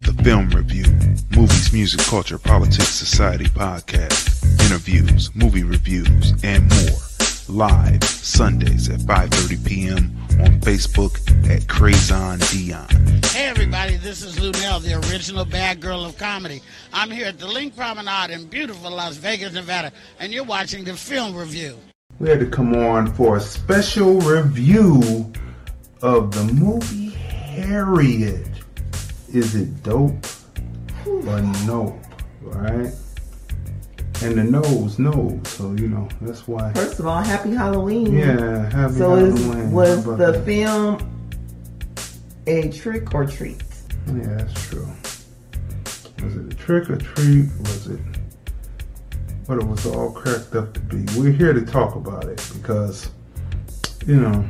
The Film Review, Movies, Music, Culture, Politics, Society podcast, interviews, movie reviews, and more. Live Sundays at 5:30 p.m. on Facebook at Crazon Dion. Hey everybody, this is Luenell, the original bad girl of comedy. I'm here at the LINQ Promenade in beautiful Las Vegas, Nevada, and you're watching the Film Review. We had to come on for a special review of the movie Harriet. Is it dope hmm. or nope? Right? And the nose knows, so you know that's why. First of all, happy Halloween. Yeah, happy So Halloween. was the that? film a trick or treat? Yeah, that's true. Was it a trick or treat? Was it what it was all cracked up to be? We're here to talk about it because, you know,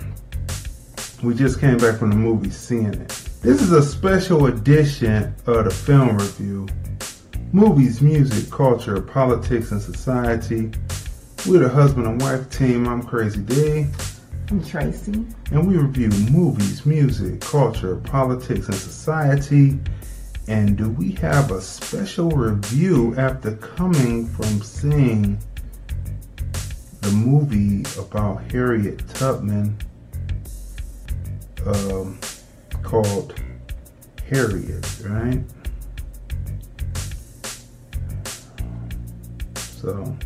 we just came back from the movie seeing it. This is a special edition of the film review. Movies, music, culture, politics, and society. We're the husband and wife team. I'm Crazy Dee I'm Tracey. and we review movies, music, culture, politics, and society. And do we have a special review after coming from seeing the movie about Harriet Tubman um, called Harriet, right? So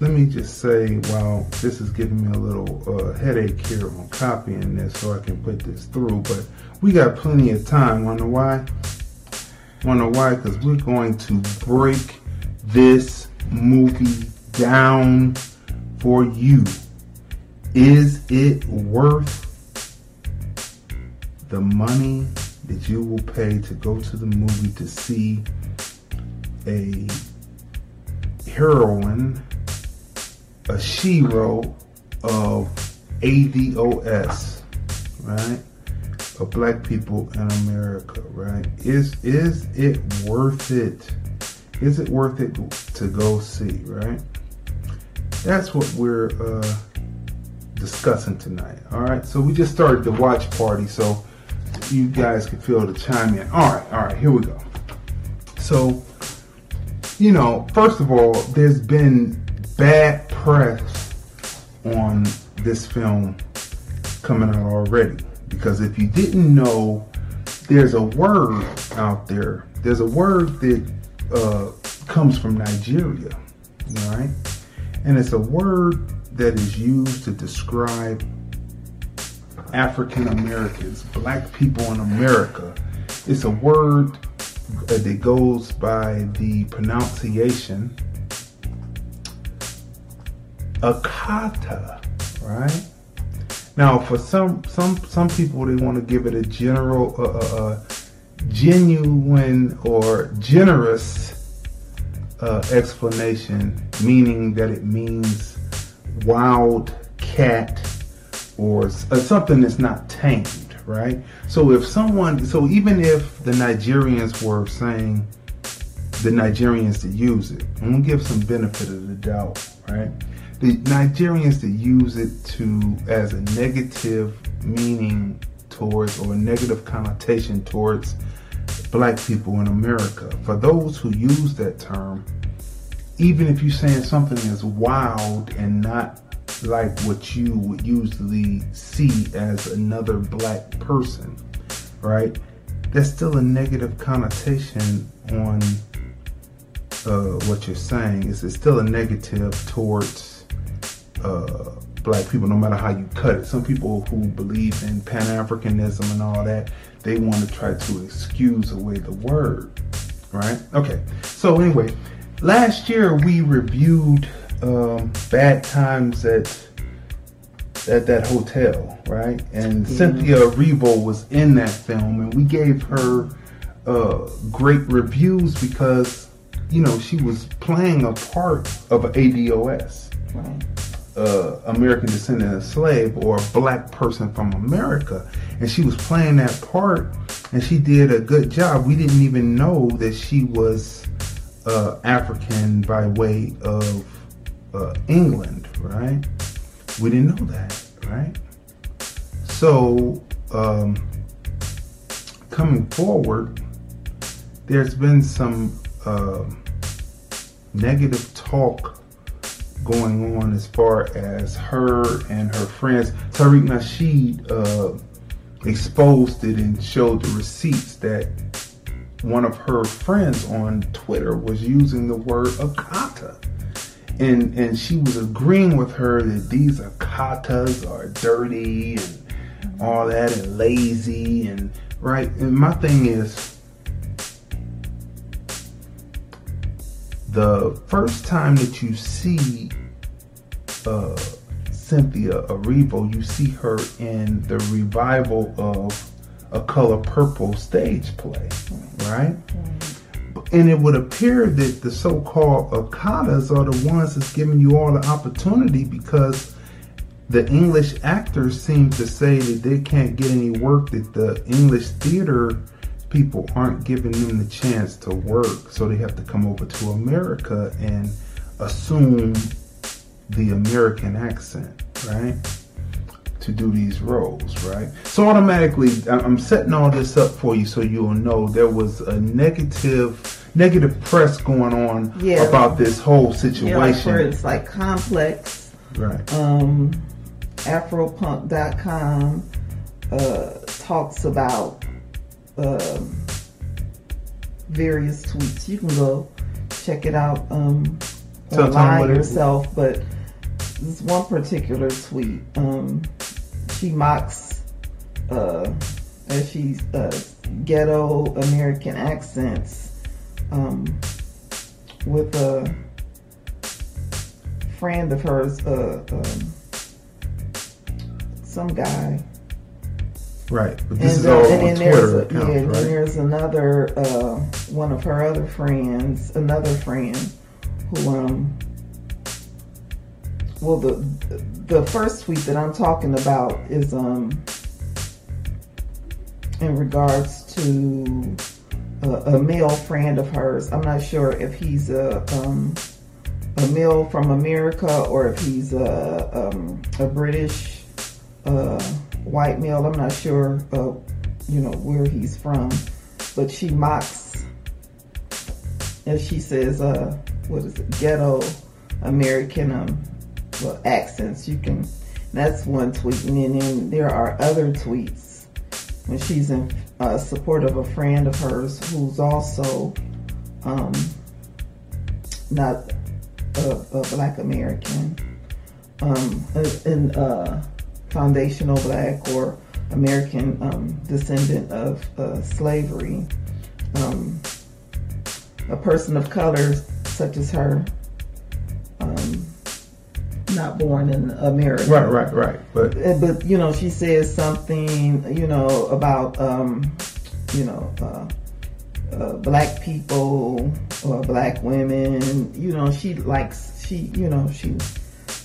let me just say while this is giving me a little uh, headache here on copying this so I can put this through, but we got plenty of time. Wonder why? Wonder why? Because we're going to break this movie down for you. Is it worth the money that you will pay to go to the movie to see a heroine a shero of ADOS, right? Of black people in America, right? Is is it worth it? Is it worth it to go see, right? That's what we're uh, discussing tonight. All right. So we just started the watch party, so you guys can feel the chime in. All right. All right. Here we go. So, you know, first of all, there's been bad press on this film coming out already. Because if you didn't know, there's a word out there. There's a word that uh, comes from Nigeria, all right? And it's a word that is used to describe African Americans, black people in America. It's a word that goes by the pronunciation akata, right? Now, for some some some people, they want to give it a general, uh, uh, genuine or generous uh, explanation, meaning that it means wild cat or uh, something that's not tamed, right? So if someone, so even if the Nigerians were saying the Nigerians to use it, I'm gonna give some benefit of the doubt, right? The Nigerians to use it to as a negative meaning towards or a negative connotation towards black people in America. For those who use that term, even if you're saying something is wild and not like what you would usually see as another black person, right? That's still a negative connotation on uh, what you're saying. It's, it's still a negative towards uh, black people, no matter how you cut it. Some people who believe in Pan Africanism and all that, they want to try to excuse away the word, right? Okay, so anyway, last year we reviewed um, Bad Times at at that hotel, right? And Cynthia Erivo was in that film, and we gave her uh, great reviews because you know she was playing a part of ADOS, Right. uh, American descendant of slave, or a black person from America, and she was playing that part, and she did a good job. We didn't even know that she was uh, African by way of uh, England, right? We didn't know that, right? So, um, coming forward, there's been some uh, negative talk going on as far as her and her friends. Tariq Nasheed uh, exposed it and showed the receipts that one of her friends on Twitter was using the word akata. And, and she was agreeing with her that these akatas are dirty and all that and lazy and right. And my thing is, the first time that you see uh, Cynthia Erivo, you see her in the revival of a Color Purple stage play, right? Mm-hmm. And it would appear that the so-called akatas are the ones that's giving you all the opportunity because the English actors seem to say that they can't get any work, that the English theater people aren't giving them the chance to work, so they have to come over to America and assume the American accent, right? To do these roles, right? So automatically, I'm setting all this up for you so you'll know there was a negative, negative press going on Yeah. about this whole Yeah, like situation, for it's like complex. right? um, afropunk.com uh, talks about um, various tweets. You can go check it out um, Tell- tell 'em online yourself, but this one particular tweet, um, she mocks uh, as she's uh, ghetto American accents um, with a friend of hers, uh, um, some guy. Right. But this is uh, all and on Twitter a, accounts, yeah, and right? then there's another uh, one of her other friends, another friend who um well the the first tweet that I'm talking about is um in regards to a, a male friend of hers. I'm not sure if he's a um a male from America or if he's a um, a British uh, white male. I'm not sure, uh, you know, where he's from, but she mocks, and she says, uh, "What is it? Ghetto American um, accents." You can. That's one tweet, and then there are other tweets when she's in uh, support of a friend of hers who's also um, not a, a black American, um, in uh, foundational black or American um, descendant of uh, slavery, um, a person of color such as her, um, not born in America. Right, right, right. But Uh, but you know she says something you know about um you know uh, uh black people or black women you know she likes she you know she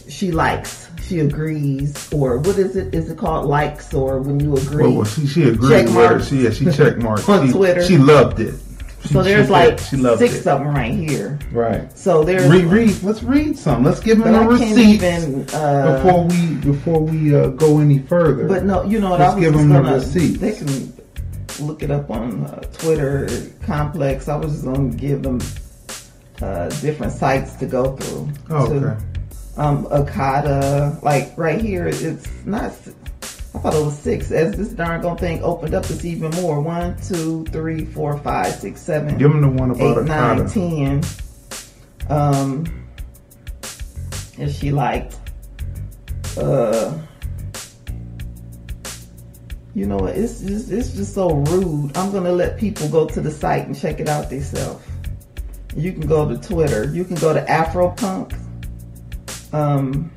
she likes she agrees or what is it is it called likes or when you agree well, well she she agreed Check with mark. her. She yeah, she checked marked On she, Twitter. She loved it. So there's like said she loved six it. of them right here Right. so there's Read, read. Let's read some. Let's give them a receipt even uh, before we before we uh, go any further. But no, you know what? Let's I was give just them the gonna. receipts. They can look it up on uh, Twitter, Complex. I was just gonna give them uh, different sites to go through. Oh, to, okay. Um, Akata, like right here, it's not. I thought it was six. As this darn gone thing opened up, it's even more. One, two, three, four, five, six, seven, Give them the one about eight, nine, ten. Um, and she liked, uh, you know, what, it's just it's just so rude. I'm gonna let people go to the site and check it out themselves. You can go to Twitter. You can go to Afropunk. Um,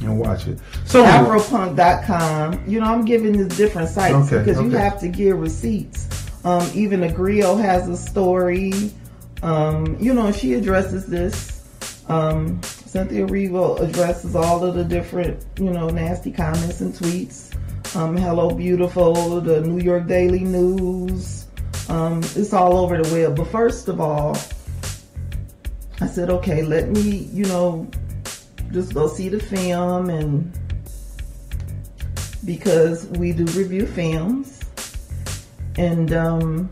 and watch it. So Afropunk.com. You know, I'm giving these different sites Okay, because you have to give receipts. Um, even the Grio has a story. Um, you know, she addresses this. Um, Cynthia Erivo addresses all of the different, you know, nasty comments and tweets. Um, Hello Beautiful, the New York Daily News. Um, it's all over the web. But first of all, I said, okay, let me, you know, just go see the film and because we do review films. And um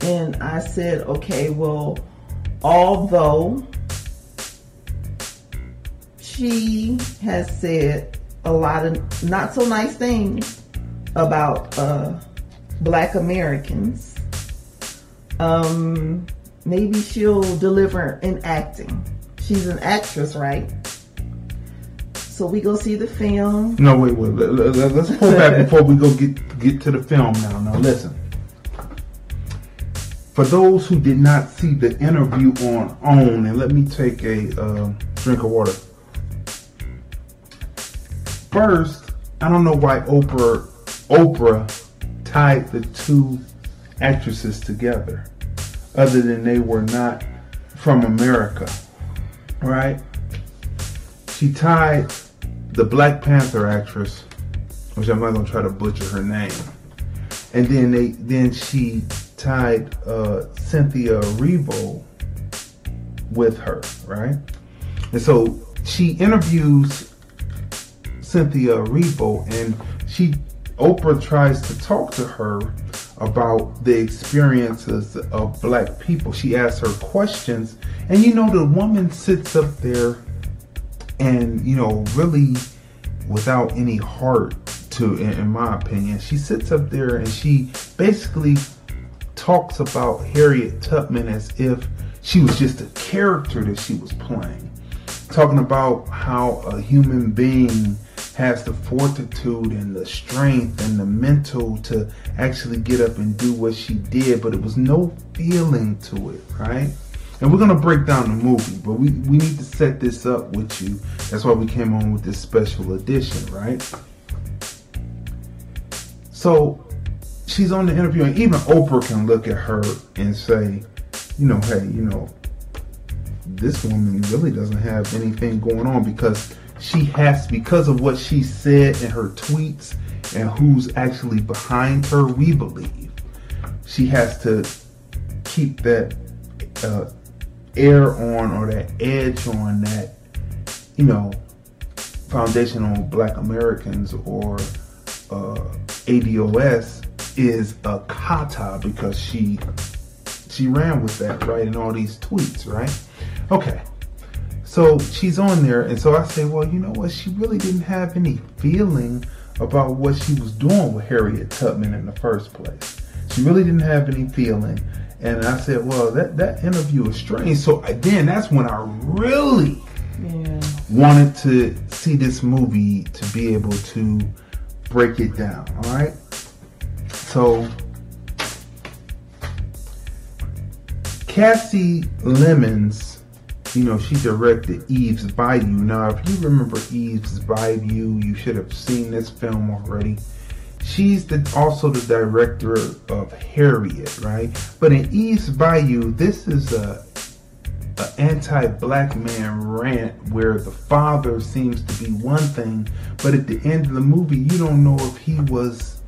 and I said okay well although she has said a lot of not so nice things about uh black Americans um maybe she'll deliver in acting she's an actress right so we go see the film No, wait, wait. Let, let, let- let's pull back before we go get get to the film now. Now, listen. For those who did not see the interview on OWN, and let me take a uh, drink of water. First, I don't know why Oprah Oprah tied the two actresses together, other than they were not from America, right? She tied the Black Panther actress, which I'm not gonna try to butcher her name, and then they then she tied uh, Cynthia Erivo with her, right? And so she interviews Cynthia Erivo, and she Oprah tries to talk to her about the experiences of black people. She asks her questions, and you know the woman sits up there and you know really without any heart to in, my opinion she sits up there and she basically talks about harriet tubman as if she was just a character that she was playing talking about how a human being has the fortitude and the strength and the mental to actually get up and do what she did but it was no feeling to it right and we're gonna break down the movie, but we, we need to set this up with you. That's why we came on with this special edition, right? So she's on the interview, and even Oprah can look at her and say, you know, hey, you know, this woman really doesn't have anything going on because she has because of what she said in her tweets and who's actually behind her. We believe she has to keep that uh, air on or that edge on that, you know, foundational Black Americans or uh, ADOS is akata because she she ran with that right in all these tweets, right? Okay. So she's on there, and so I say, well, you know what? She really didn't have any feeling about what she was doing with Harriet Tubman in the first place. She really didn't have any feeling. And I said, well, that, that interview is strange. So then that's when I really yeah wanted to see this movie to be able to break it down. All right. So Kasi Lemmons, you know, she directed Eve's Bayou. Now, if you remember Eve's Bayou, you should have seen this film already. She's the, also the director of Harriet, right? But in Eve's Bayou, this is a an anti-black man rant where the father seems to be one thing, but at the end of the movie, you don't know if he was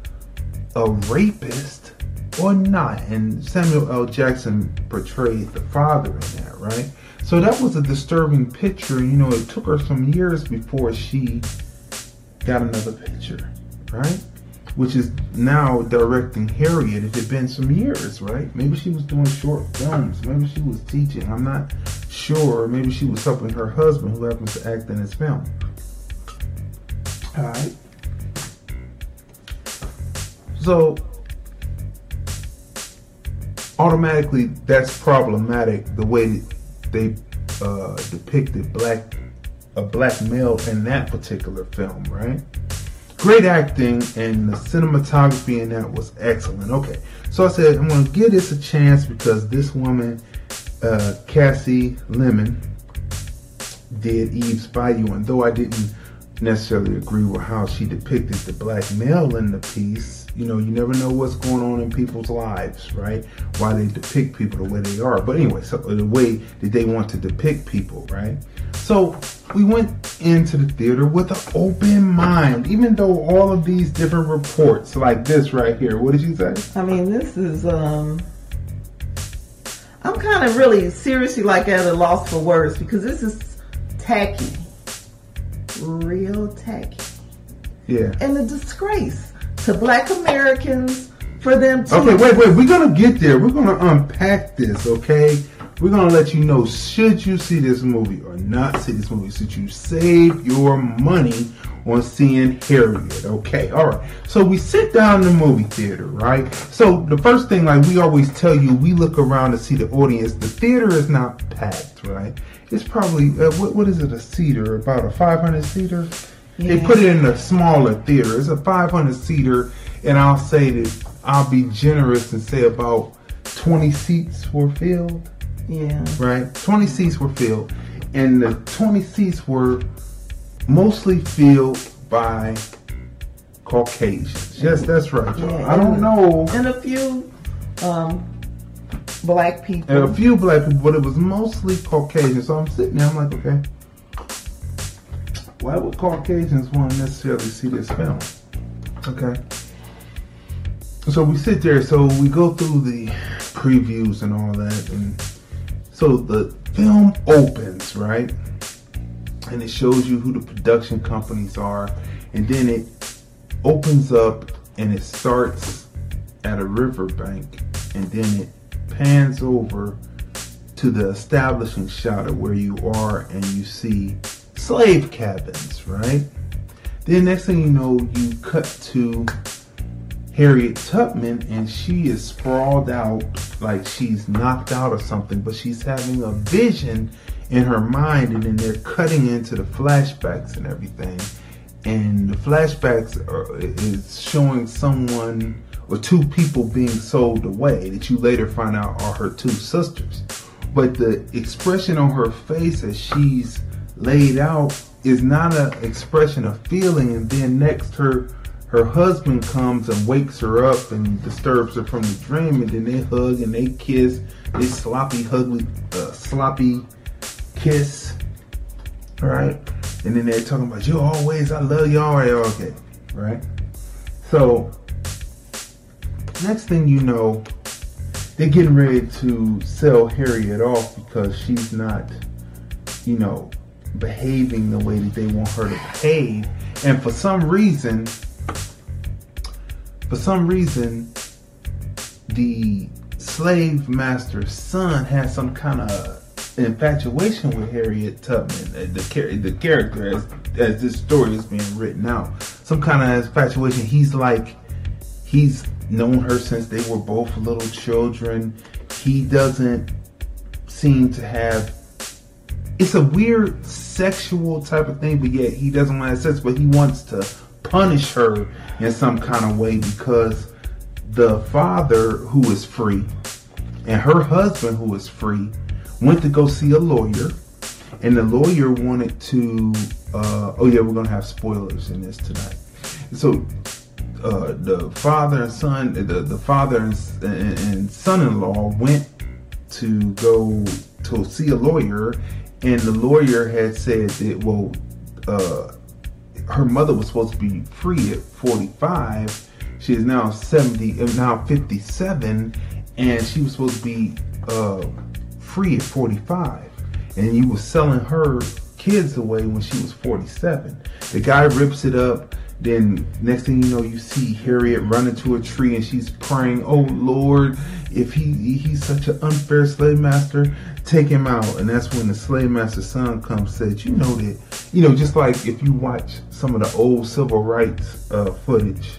a rapist or not. And Samuel L. Jackson portrayed the father in that, right? So that was a disturbing picture. You know, it took her some years before she got another picture, right? Which is now directing Harriet. It had been some years, right? Maybe she was doing short films. Maybe she was teaching. I'm not sure. Maybe she was helping her husband, who happens to act in his film. All right. So automatically, that's problematic. The way they uh, depicted black a black male in that particular film, right? Great acting and the cinematography in that was excellent. Okay, so I said I'm gonna give this a chance because this woman, uh, Kasi Lemmon, did Eve's Bayou, and though I didn't necessarily agree with how she depicted the black male in the piece, you know, you never know what's going on in people's lives, right? Why they depict people the way they are. But anyway, so the way that they want to depict people, right? So we went into the theater with an open mind, even though all of these different reports, like this right here, what did you say? I mean, this is um I'm kind of really seriously like at a loss for words because this is tacky. Real tacky. Yeah. And a disgrace to black Americans for them to Okay, wait, wait. We're gonna get there. We're gonna unpack this. Okay, we're gonna let you know should you see this movie or not see this movie. Should you save your money on seeing Harriet? Okay, all right. So we sit down in the movie theater, right? So the first thing, like we always tell you, we look around to see the audience. The theater is not packed, right? It's probably uh, what, what is it? A seater? About a 500 seater? They put it in a smaller theater. It's a 500 seater, and I'll say that I'll be generous and say about 20 seats were filled, Yeah. right? 20 seats were filled, and the 20 seats were mostly filled by Caucasians. Yes, that's right. Yeah, I don't know. And a few um black people. And a few black people, but it was mostly Caucasian. So I'm sitting there, I'm like, okay, why would Caucasians want to necessarily see this film? Okay. So we sit there, so we go through the previews and all that, and so the film opens, right? And it shows you who the production companies are, and then it opens up and it starts at a riverbank, and then it pans over to the establishing shot of where you are, and you see slave cabins, right? Then next thing you know, you cut to Harriet Tubman, and she is sprawled out like she's knocked out or something, but she's having a vision in her mind, and then they're cutting into the flashbacks and everything. And the flashbacks are, is showing someone or two people being sold away that you later find out are her two sisters. But the expression on her face as she's laid out is not an expression of feeling, and then next her her husband comes and wakes her up and disturbs her from the dream, and then they hug and they kiss, they sloppy hugly, uh, sloppy kiss, right? And then they're talking about you always, I love you, all right, okay, right? So next thing you know, they're getting ready to sell Harriet off because she's not, you know, behaving the way that they want her to behave, and for some reason for some reason, the slave master's son has some kind of infatuation with Harriet Tubman, uh, the char- the character as as this story is being written out. Some kind of infatuation. He's like, he's known her since they were both little children. He doesn't seem to have. It's a weird sexual type of thing, but yet he doesn't want to sex, but he wants to punish her in some kind of way because the father who is free and her husband who is free went to go see a lawyer and the lawyer wanted to uh, oh yeah we're gonna have spoilers in this tonight so uh, the father and son the, the father and, and, son-in-law went to go to see a lawyer and the lawyer had said that well uh, her mother was supposed to be free at 45. She is now 70, uh, now 57, and she was supposed to be uh, free at 45. And you were selling her kids away when she was 47. The guy rips it up. Then next thing you know, you see Harriet run into a tree and she's praying, "Oh Lord, if he he's such an unfair slave master, take him out." And that's when the slave master's son comes says, "You know that, you know, just like if you watch some of the old civil rights uh, footage,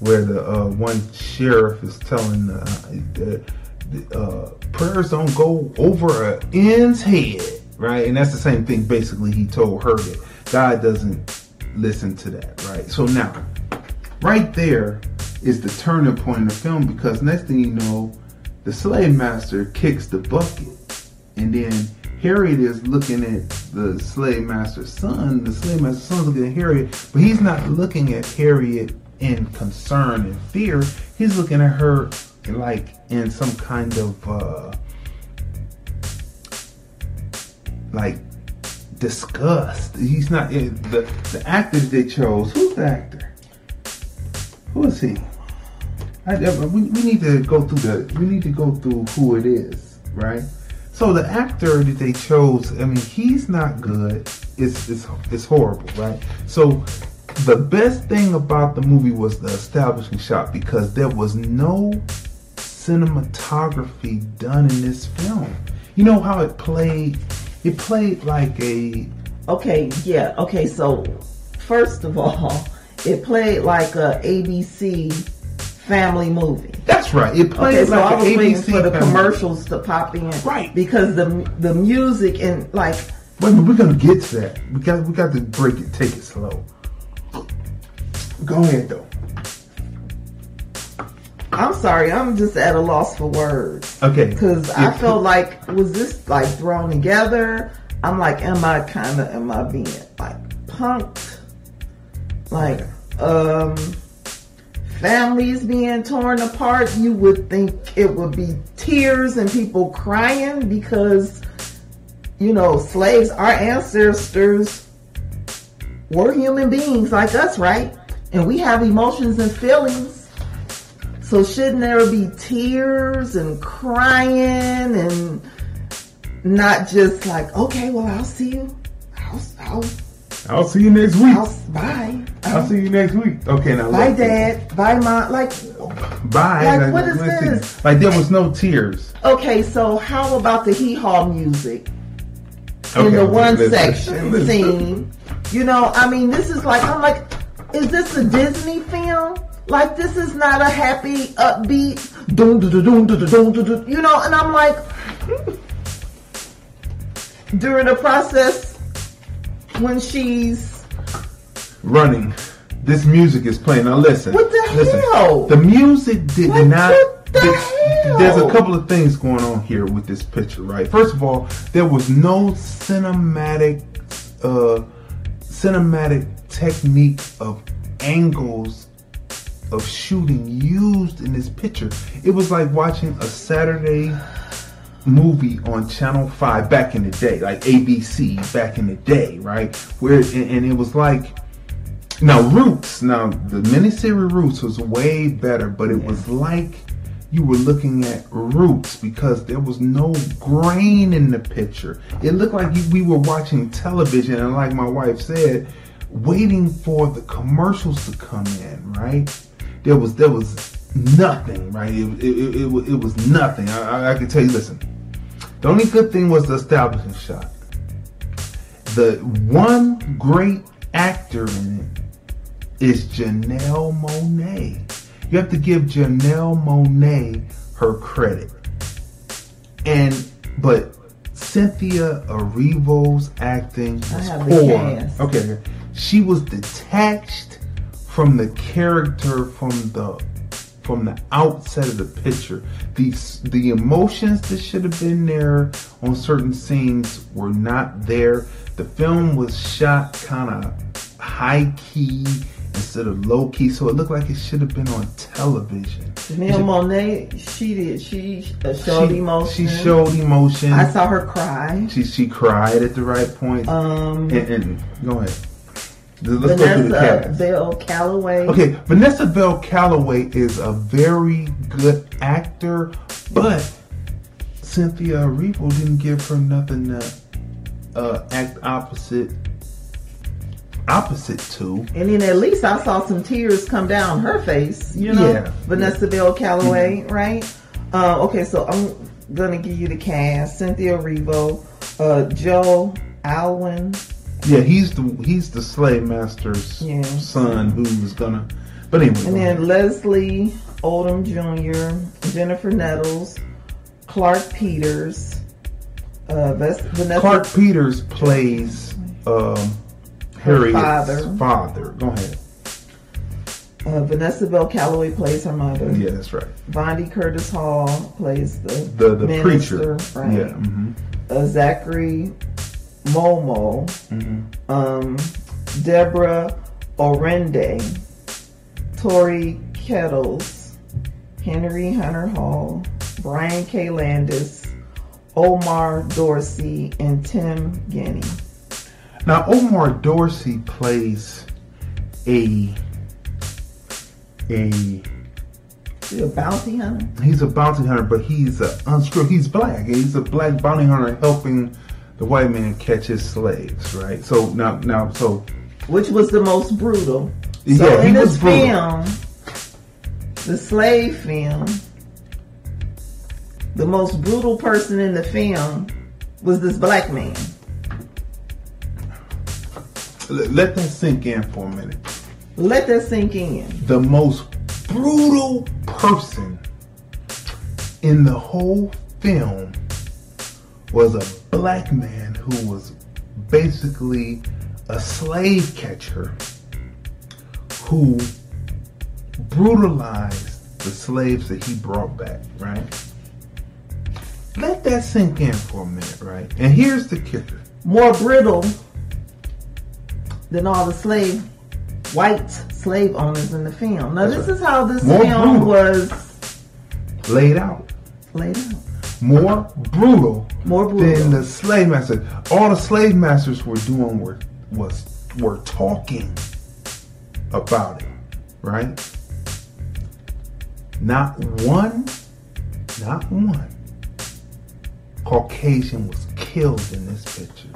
where the uh, one sheriff is telling uh, the, the, uh, prayers don't go over a end's head, right? And that's the same thing. Basically, he told her that God doesn't listen to that, right? So now, right there is the turning point in the film because next thing you know, the slave master kicks the bucket, and then Harriet is looking at the slave master's son. The slave master's son's looking at Harriet, but he's not looking at Harriet in concern and fear. He's looking at her like in some kind of uh, like disgust. He's not eh, the the actor they chose. Who's the actor? Who is he? I- we, we need to go through the we need to go through who it is, right? So the actor that they chose, I mean, he's not good. It's it's it's horrible, right? So the best thing about the movie was the establishing shot because there was no cinematography done in this film. You know how it played? It played like a Okay, yeah. Okay, so first of all, it played like a ABC family movie. that's right. It played Okay, so like I was waiting ABC for the family. commercials to pop in, Right. Because the the music and like Wait, but we're gonna get to that. We got we got to break it, take it slow. Go ahead though. I'm sorry, I'm just at a loss for words. Okay. Because Yeah, I felt like was this like thrown together? I'm like, am I kind of am I being like punked? Like, um, families being torn apart. You would think it would be tears and people crying because you know slaves, our ancestors were human beings like us, right? And we have emotions and feelings. So shouldn't there be tears and crying and not just like, okay, well, I'll see you. I'll, I'll, I'll see you next week. I'll bye. I'll see you next week. Okay, now Bye, dad. Bye, mom. Like, Bye. Like, what is let's see. this? Like there was no tears. okay, so how about the hee haw music in Okay, the okay, one listen. section Listen. scene? You know, I mean, this is like, I'm like, is this a Disney film? Like, this is not a happy, upbeat, doom, doom, doom, doom, doom, doom, doom, you know, and I'm like, during the process, when she's Running. This music is playing. Now listen. What the listen. hell? The music did Like, not. what the hell? There's a couple of things going on here with this picture, right? First of all, there was no cinematic, uh, cinematic technique of angles of shooting used in this picture. It was like watching a Saturday movie on Channel 5 back in the day, like ABC back in the day, right? Where and, and it was like now Roots, now the miniseries Roots was way better, but it was like you were looking at Roots because there was no grain in the picture. It looked like we were watching television, and like my wife said, waiting for the commercials to come in, right? There was there was nothing, right? It it, it, it, was- nothing. I, I, I can tell you, listen. The only good thing was the establishing shot. The one great actor in it is Janelle Monáe. You have to give Janelle Monáe her credit. And but Cynthia Erivo's acting was poor. Okay. she was detached from the character from the from the outset of the picture. The the emotions that should have been there on certain scenes were not there. The film was shot kind of high key instead of low key, so it looked like it should have been on television. Janelle Monáe, she did, she showed she, emotion. She showed emotion. I saw her cry. she she cried at the right point. Um, and, and go ahead. Let's go through the Vanessa cast. Bell Calloway. Okay, Vanessa Bell Calloway is a very good actor, but Cynthia Erivo didn't give her nothing to uh, act opposite opposite to. And then at least I saw some tears come down her face, you know? Yeah. Vanessa Bell Calloway, right? Uh, okay, so I'm gonna give you the cast. Cynthia Erivo, uh, Joe Alwyn, Yeah, he's the he's the slave master's Yeah. son who was gonna. But anyway, and then ahead. Leslie Odom Jr., Jennifer Nettles, Clarke Peters, uh, Vanessa Clarke Peters plays um, Harriet's father. father. Go ahead. uh, Vanessa Bell Calloway plays her mother. Yeah, that's right. Vondie Curtis-Hall plays the The the minister, preacher. right? Yeah. hmm uh, Zackary Momoh, um, Deborah Ayorinde, Tory Kittles, Henry Hunter Hall, Brian K. Landis, Omar Dorsey, and Tim Guinee. Now, Omar Dorsey plays a a he a bounty hunter? he's a bounty hunter, but he's a unscrewed. He's black. He's a black bounty hunter helping the white man catches slaves. Right. So now, now, so Which was the most brutal. Yeah, so he in this film, the slave film, the most brutal person in the film was this black man. let that sink in for a minute. Let that sink in. The most brutal person in the whole film was a black man who was basically a slave catcher who brutalized the slaves that he brought back, right? Let that sink in for a minute, right? And here's the kicker. More brittle than all the slave, white slave owners in the film. Now, That's this right. is how this More film brutal. was Laid out. laid out. More brutal More brutal. than the slave master. All the slave masters were doing were was were talking about it, right? Not one, not one Caucasian was killed in this picture.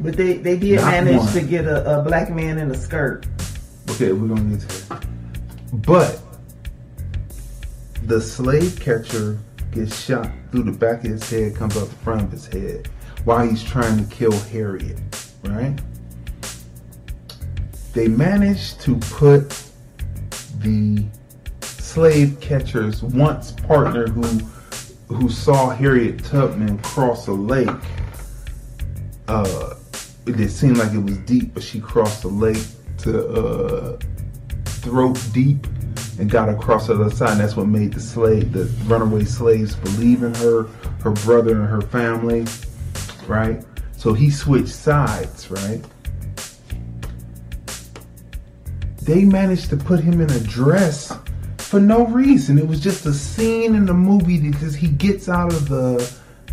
But they, they did Not manage one. to get a, a black man in a skirt. Okay, we're gonna get to that. But the slave catcher gets shot through the back of his head, comes out the front of his head while he's trying to kill Harriet, right? They managed to put the slave catcher's once partner who who saw Harriet Tubman cross a lake. Uh, it did seem like it was deep, but she crossed the lake to uh, throat deep and got across the other side. And that's what made the slave, the runaway slaves, believe in her, her brother, and her family, right? So he switched sides, right? They managed to put him in a dress for no reason. It was just a scene in the movie because he gets out of the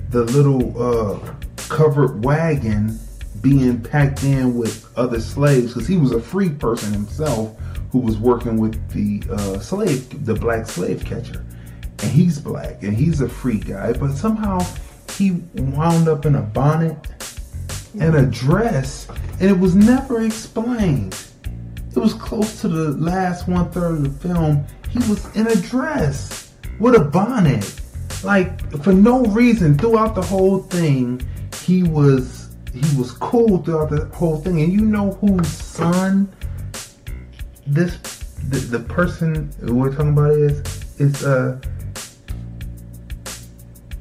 the little uh, covered wagon being packed in with other slaves because he was a free person himself who was working with the uh, slave, the black slave catcher, and he's black and he's a free guy, but somehow he wound up in a bonnet and a dress, and it was never explained. It was close to the last one third of the film. He was in a dress with a bonnet, like for no reason throughout the whole thing. He was he was cool throughout the whole thing, and you know whose son this the, the person we're talking about is is uh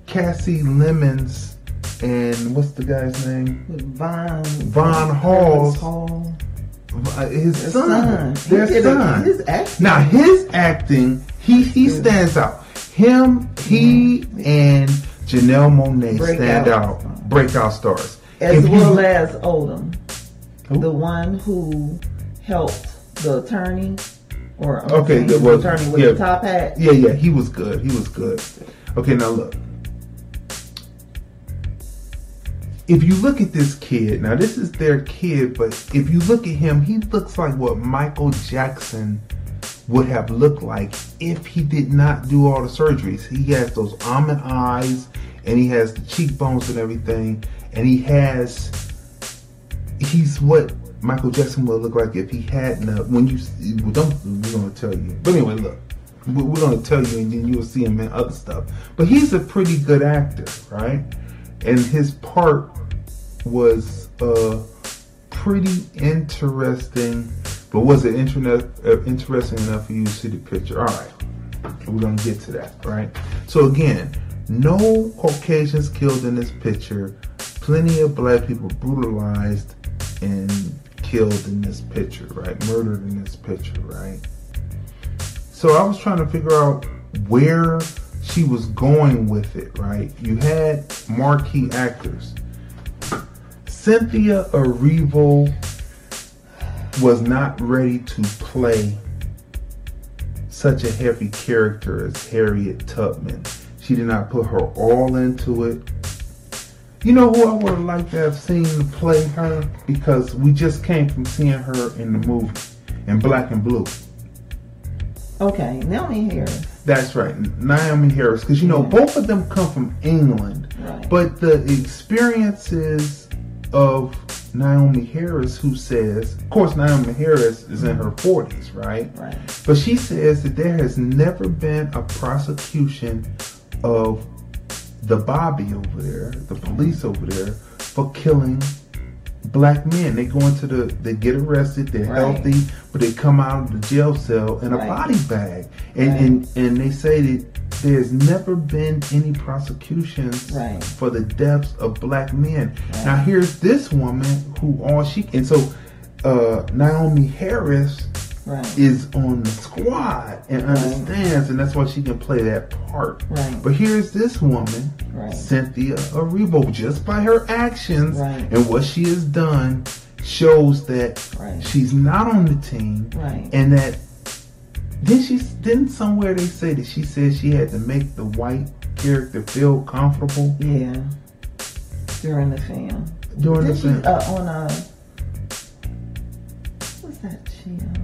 Kasi Lemmons and what's the guy's name? Von Von Hall's- Hall. His His son. son. Their He a- son. his acting. Now his acting, he he stands out. Him, he, and Janelle Monáe stand out. out. Breakout stars. As If you- well as Odom, Who? the one who helped the attorney, or I'm Okay, that was- the attorney with yeah. the top hat. Yeah, yeah, he was good. He was good. Okay, now look. If you look at this kid, now this is their kid, but if you look at him, he looks like what Michael Jackson would have looked like if he did not do all the surgeries. He has those almond eyes and he has the cheekbones and everything, and he has he's what Michael Jackson would look like if he hadn't. Uh, when you don't, we're gonna tell you. But anyway, look, we- we're gonna tell you, and then you'll see him in other stuff. But he's a pretty good actor, right? And his part was uh, pretty interesting. But was it internet uh, interesting enough for you to see the picture? All right, we're gonna get to that, right? So again, no Caucasians killed in this picture. Plenty of black people brutalized and killed in this picture, right? Murdered in this picture, right? So I was trying to figure out where she was going with it, right? You had marquee actors. Cynthia Erivo was not ready to play such a heavy character as Harriet Tubman. She did not put her all into it. You know who I would have liked to have seen play her? Because we just came from seeing her in the movie in Black and Blue. Okay, Naomie Harris. That's right, Naomie Harris. Because you know Yeah. both of them come from England, Right. but the experiences of Naomie Harris, who says, of course, Naomie Harris is in her forties, right? Right. But she says that there has never been a prosecution of the Bobby over there, the police over there, for killing black men. They go into the, they get arrested, they're Right. healthy, but they come out of the jail cell in a Right. body bag. And, Right. and and they say that there's never been any prosecutions for the deaths of black men. Now here's this woman who all she and so uh, Naomie Harris Right. is on the squad and understands, and that's why she can play that part. Right. But here's this woman, Right. Cynthia Erivo, just by her actions Right. and what she has done, shows that Right. she's not on the team, Right. and that then she didn't somewhere they say that she said she had to make the white character feel comfortable Yeah. During the film. during Did the film. uh, on a what's that um,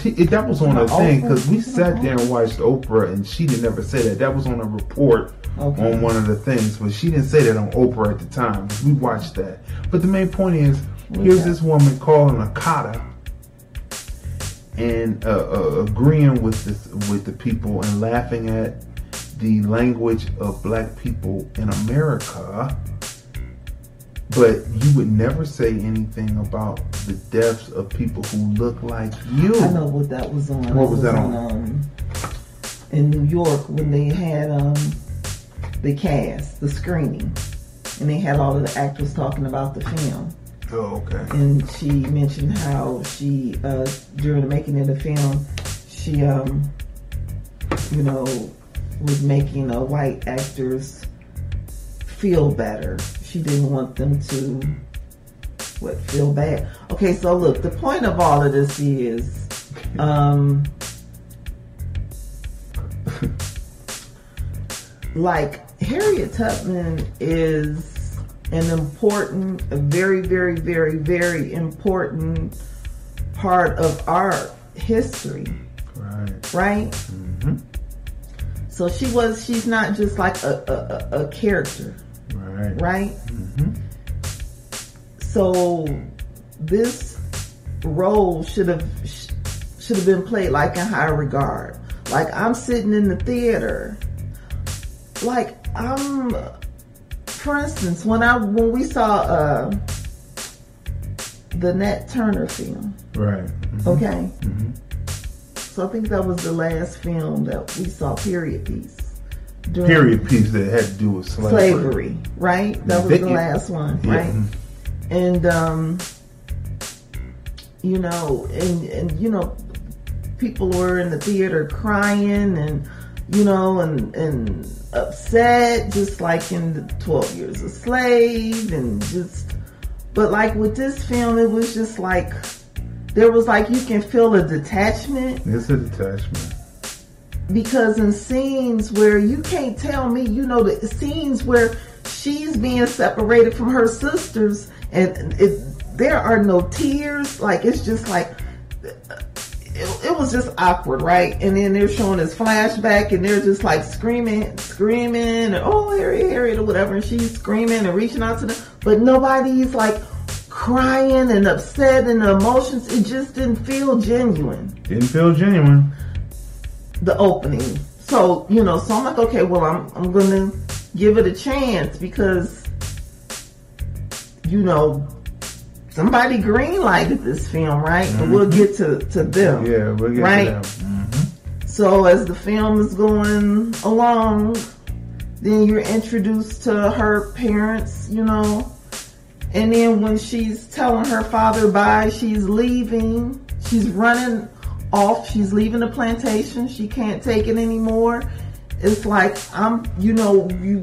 She, it- that was on her thing because we sat there and watched Oprah, and she didn't ever say that. That was on a report Okay. on one of the things, but she didn't say that on Oprah at the time. We watched that. But the main point is, here's this woman calling akata and uh, uh, agreeing with this, with the people and laughing at the language of black people in America. But you would never say anything about the deaths of people who look like you. I know what that was on. What It was that on? Um, in New York when they had um, the cast, the screening, and they had all of the actors talking about the film. Oh, okay. and she mentioned how she uh, during the making of the film she um you know was making uh, white actors feel better she didn't want them to what feel bad okay so look the point of all of this is um like Harriet Tubman is an important, a very, very, very, very important part of our history, Right. right? So she was, she's not just like a, a, a character, Right. right? So this role should have should have been played like in high regard. Like I'm sitting in the theater, like I'm. For instance, when I when we saw uh, the Nat Turner film, Right. Mhm. okay. So I think that was the last film that we saw. Period piece. Period piece that had to do with slavery. Slavery, right? That was They- the last one, Yeah. right? and um you know and and you know people were in the theater crying and you know and and upset just like in the 12 years a slave and just but like with this film it was just like there was like you can feel a detachment It's a detachment. Because in scenes where you can't tell me, you know, the scenes where she's being separated from her sisters and it, there are no tears, like it's just like it, it was just awkward, right? And then they're showing this flashback and they're just like screaming, screaming, and oh, Harriet, Harriet, or whatever, and she's screaming and reaching out to them, but nobody's like crying and upset and the emotions, it just didn't feel genuine Didn't feel genuine. The opening. So, you know, so I'm like, okay, well, I'm, I'm going to give it a chance because, you know, somebody green lighted this film, right? And we'll mm-hmm. get to, to them. Yeah, we'll get Right. to them. Mm-hmm. So as the film is going along, then you're introduced to her parents, you know, and then when she's telling her father bye, she's leaving. She's running off. She's leaving the plantation. She can't take it anymore. it's like I'm, you know, you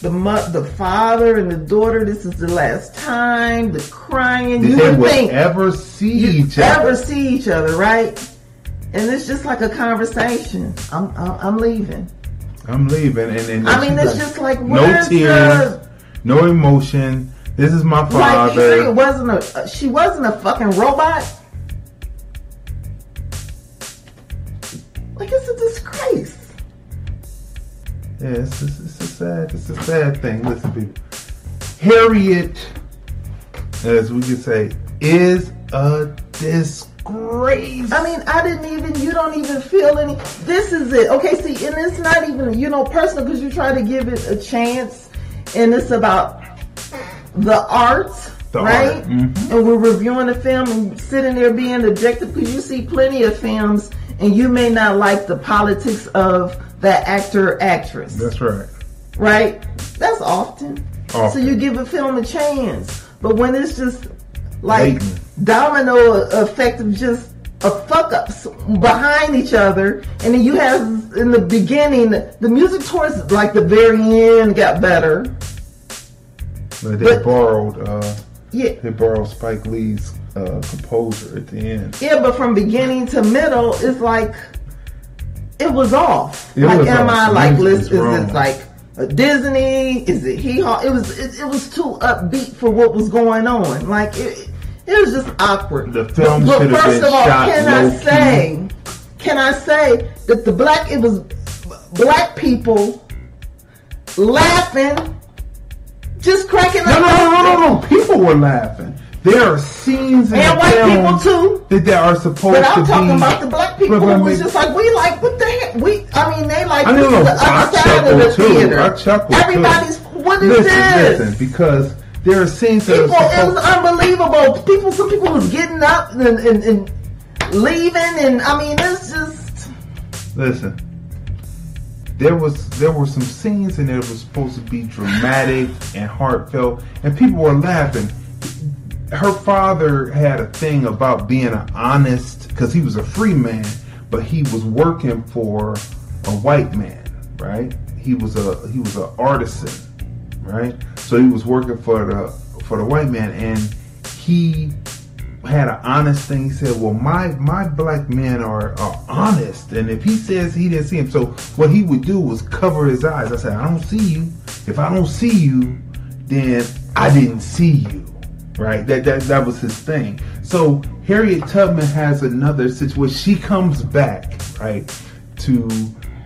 the mo- the father and the daughter. This is the last time. The crying. Did you they would think ever see each other? ever see each other, right? And it's just like a conversation. I'm I'm, I'm leaving. I'm leaving, and, and I mean, it's just like no tears, the no emotion. This is my father. like father. wasn't a she wasn't a fucking robot. Like it's a disgrace. Yeah, it's, it's, it's a sad, it's a sad thing. Listen, people. Harriet, as we could say, is a disgrace. I mean, I didn't even, you don't even feel any. This is it. Okay, see, and it's not even, you know, personal because you try to give it a chance and it's about the art. The right? mhm. And we're reviewing the film and sitting there being objective because you see plenty of films and you may not like the politics of that actor or actress, That's right. right? That's often. often. So you give a film a chance. But when it's just like domino effect of just a fuck ups behind each other, and then you have in the beginning the music towards like the very end got better. But they But- borrowed, uh, Yeah, they borrowed Spike Lee's uh, composer at the end. yeah, but from beginning to middle, it's like it was off. It like, was am off. I like, music is it like a Disney? Is it hee haw? It was, it, it was too upbeat for what was going on. Like it, it was just awkward. The film But should have first of all, shot can I say, can I say that the black, it was black people laughing, just cracking No, up. no, no, no, no, no. People were laughing. There are scenes in And the white film people too. that are supposed to be. But I'm talking be. about the black people who was just like, we like, what the heck? We, I mean, they like I this know, the other side of the too. theater. I chuckled too. Everybody's, what is listen, this? listen, because there are scenes that People, are it was unbelievable. People, some people was getting up and, and, and leaving, and I mean, it's just, listen. There was there were some scenes in there that was supposed to be dramatic and heartfelt, and people were laughing. Her father had a thing about being an honest, because he was a free man, but he was working for a white man, right? He was a he was an artisan, right? So he was working for the for the white man, and he had an honest thing. He said, "Well, my my black men are, are honest, and if he says he didn't see him, so what he would do was cover his eyes." I said, "I don't see you. If I don't see you, then I didn't see you." Right? That that that was his thing. So Harriet Tubman has another situation. She comes back, right, to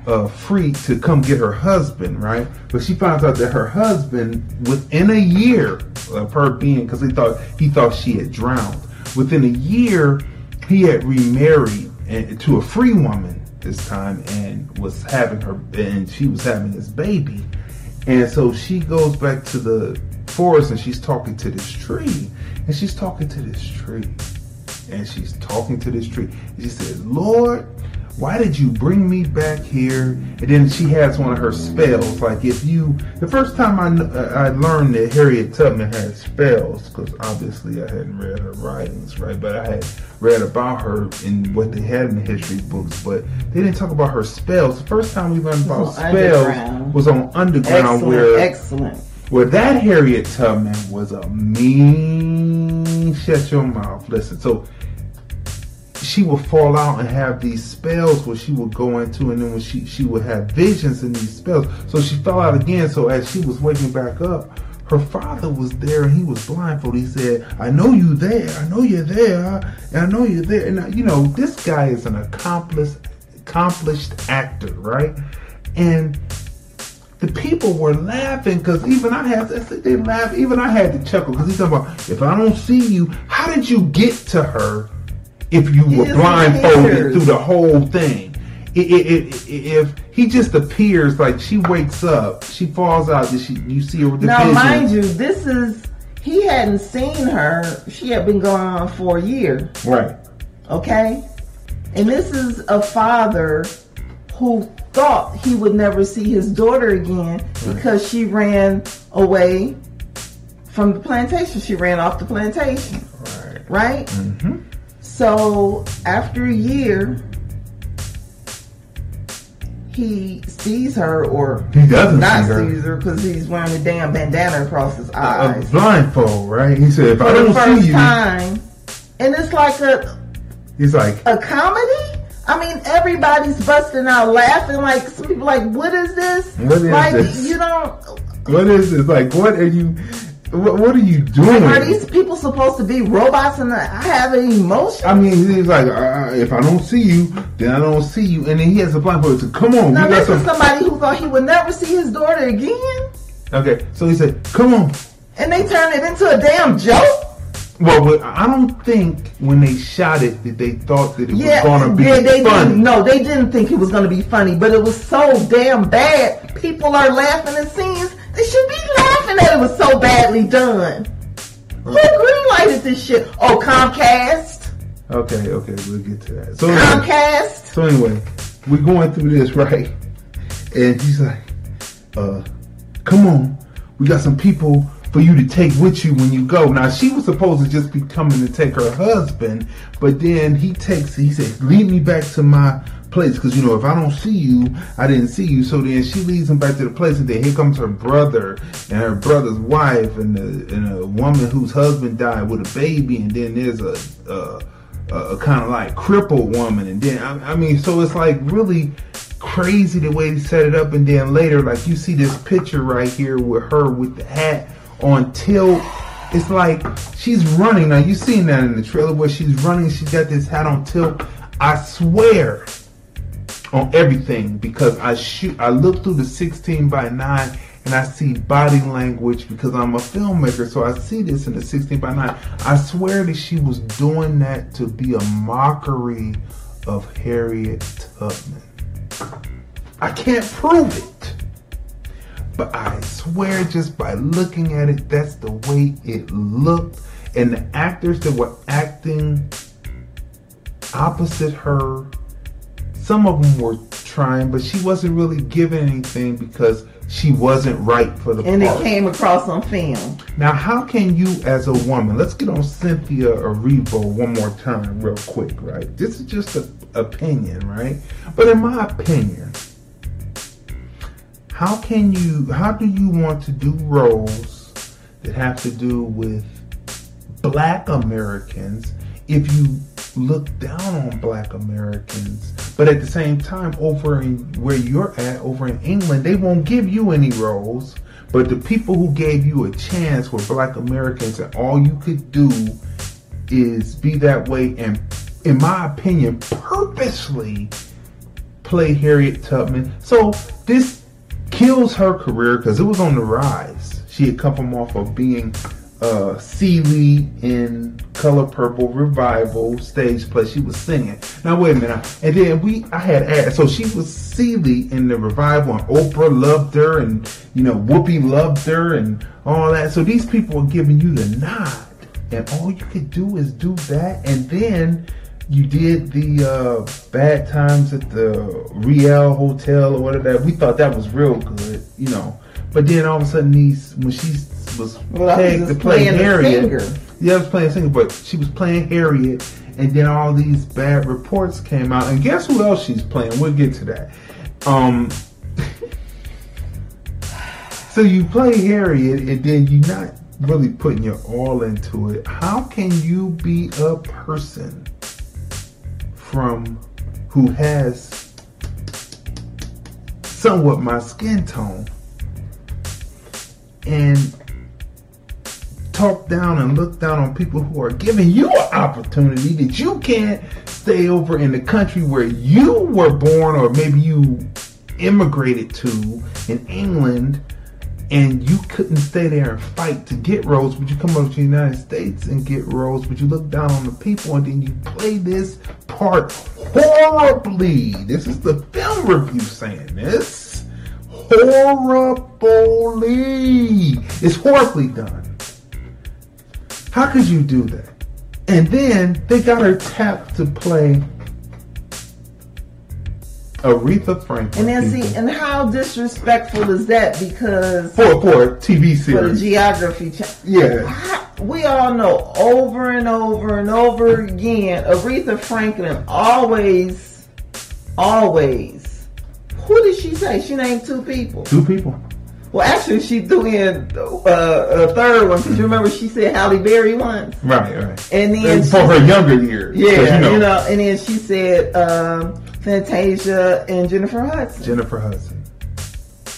uh, free to come get her husband, right? But she finds out that her husband, within a year of her being, because he thought he thought she had drowned. Within a year, he had remarried and, to a free woman this time, and was having her, and she was having his baby. And so she goes back to the forest and she's talking to this tree. And she's talking to this tree. And she's talking to this tree. And she says, Lord, why did you bring me back here? And then she has one of her spells. Like if you, the first time I, I learned that Harriet Tubman had spells, because obviously I hadn't read her writings, right? But I had read about her in what they had in the history books, but they didn't talk about her spells. The first time we learned about spells was on Underground, excellent, where excellent. Well, that Harriet Tubman was a mean. Shut your mouth. Listen, so she would fall out and have these spells where she would go into, and then when she she would have visions in these spells. So she fell out again. So as she was waking back up, her father was there and he was blindfolded. He said, "I know you there. I know you're there. And I know you're there." And uh, you know, this guy is an accomplished accomplished actor, right? And the people were laughing because even I had they laugh. Even I had to chuckle because he's talking about if I don't see you, how did you get to her if you were blindfolded through the whole thing? I- I- I- if he just appears like she wakes up, she falls out. She? You see her with the Now, vision. mind you, this is, he hadn't seen her, she had been going on for a year. right? okay? And this is a father who thought he would never see his daughter again because she ran away from the plantation. She ran off the plantation, Right. right? Mm-hmm. So after a year, he sees her or He doesn't not see her. sees her because he's wearing a damn bandana across his eyes. A blindfold, right? He said, if for I the don't first see you, time. And it's like a he's like, a comedy. I mean, everybody's busting out laughing. Like some people, like, what is this? What is like, this? you don't. what is this? Like, what are you, what, what are you doing? Are these people supposed to be robots and I have an emotion? I mean, he's like, uh, if I don't see you, then I don't see you. And then he has a blindfold. So come on, now this is some. somebody who thought he would never see his daughter again, Okay, so he said, come on. and they turned it into a damn joke. Well, but I don't think when they shot it that they thought that it Yeah, was going to be they, they funny. didn't. No, they didn't think it was going to be funny, but it was so damn bad. People are laughing at scenes. They should be laughing at it was so badly done. Who greenlighted this shit? Oh, Comcast. Okay, okay, we'll get to that. So, anyway, Comcast. so anyway, we're going through this right, and he's like, uh, "Come on, we got some people for you to take with you when you go." Now she was supposed to just be coming to take her husband, but then he takes. He says, "Lead me back to my." place because you know if I don't see you, I didn't see you. So then she leads him back to the place, and then here comes her brother and her brother's wife and a, and a woman whose husband died with a baby, and then there's a a, a kind of like crippled woman, and then I, I mean, so it's like really crazy the way they set it up, and then later, like you see this picture right here with her with the hat on tilt. It's like she's running. Now you seen that in the trailer where she's running. She's got this hat on tilt. I swear on everything because I shoot. I look through the 16 by 9 and I see body language because I'm a filmmaker. So I see this in the 16 by 9. I swear that she was doing that to be a mockery of Harriet Tubman. I can't prove it. But I swear just by looking at it, that's the way it looked. And the actors that were acting opposite her some of them were trying, but she wasn't really giving anything because she wasn't right for the part And it came across on film. Now, how can you, as a woman, let's get on Cynthia Erivo one more time, real quick, right? This is just an opinion, right? But in my opinion, how can you, how do you want to do roles that have to do with black Americans if you look down on black Americans, but at the same time, over in where you're at, over in England, they won't give you any roles. But the people who gave you a chance were black Americans, and all you could do is be that way and, in my opinion, purposely play Harriet Tubman. So this kills her career because it was on the rise. She had come from off of being uh, Celie in Color Purple Revival stage play. She was singing. Now wait a minute. And then we, I had asked. So she was Celie in the revival, and Oprah loved her, and you know Whoopi loved her, and all that. So these people are giving you the nod, and all you could do is do that, and then you did the uh, bad times at the Riel Hotel or whatever. That we thought that was real good, you know. But then all of a sudden, these when she was Well, I was pegged just to play playing Harriet. singer. Yeah, I was playing singer, but she was playing Harriet, and then all these bad reports came out. And guess who else she's playing? We'll get to that. Um, so you play Harriet, and then you're not really putting your all into it. How can you be a person from who has somewhat my skin tone and talk down and look down on people who are giving you an opportunity that you can't stay over in the country where you were born or maybe you immigrated to in England and you couldn't stay there and fight to get roles, but you come over to the United States and get roles, but you look down on the people and then you play this part horribly. This is the film review saying this. Horribly. It's horribly done. How could you do that? And then they got her tapped to play Aretha Franklin. And then see, and how disrespectful is that? Because for for a TV for the geography channel. yeah. We all know over and over and over again, Aretha Franklin always, always Who did she say? She named two people. Two people. Well, actually, she threw in uh, a third one because you remember she said Halle Berry once, Right, right. and then And she- for her younger years, yeah, you know, and then she said um, Fantasia and Jennifer Hudson, Jennifer Hudson.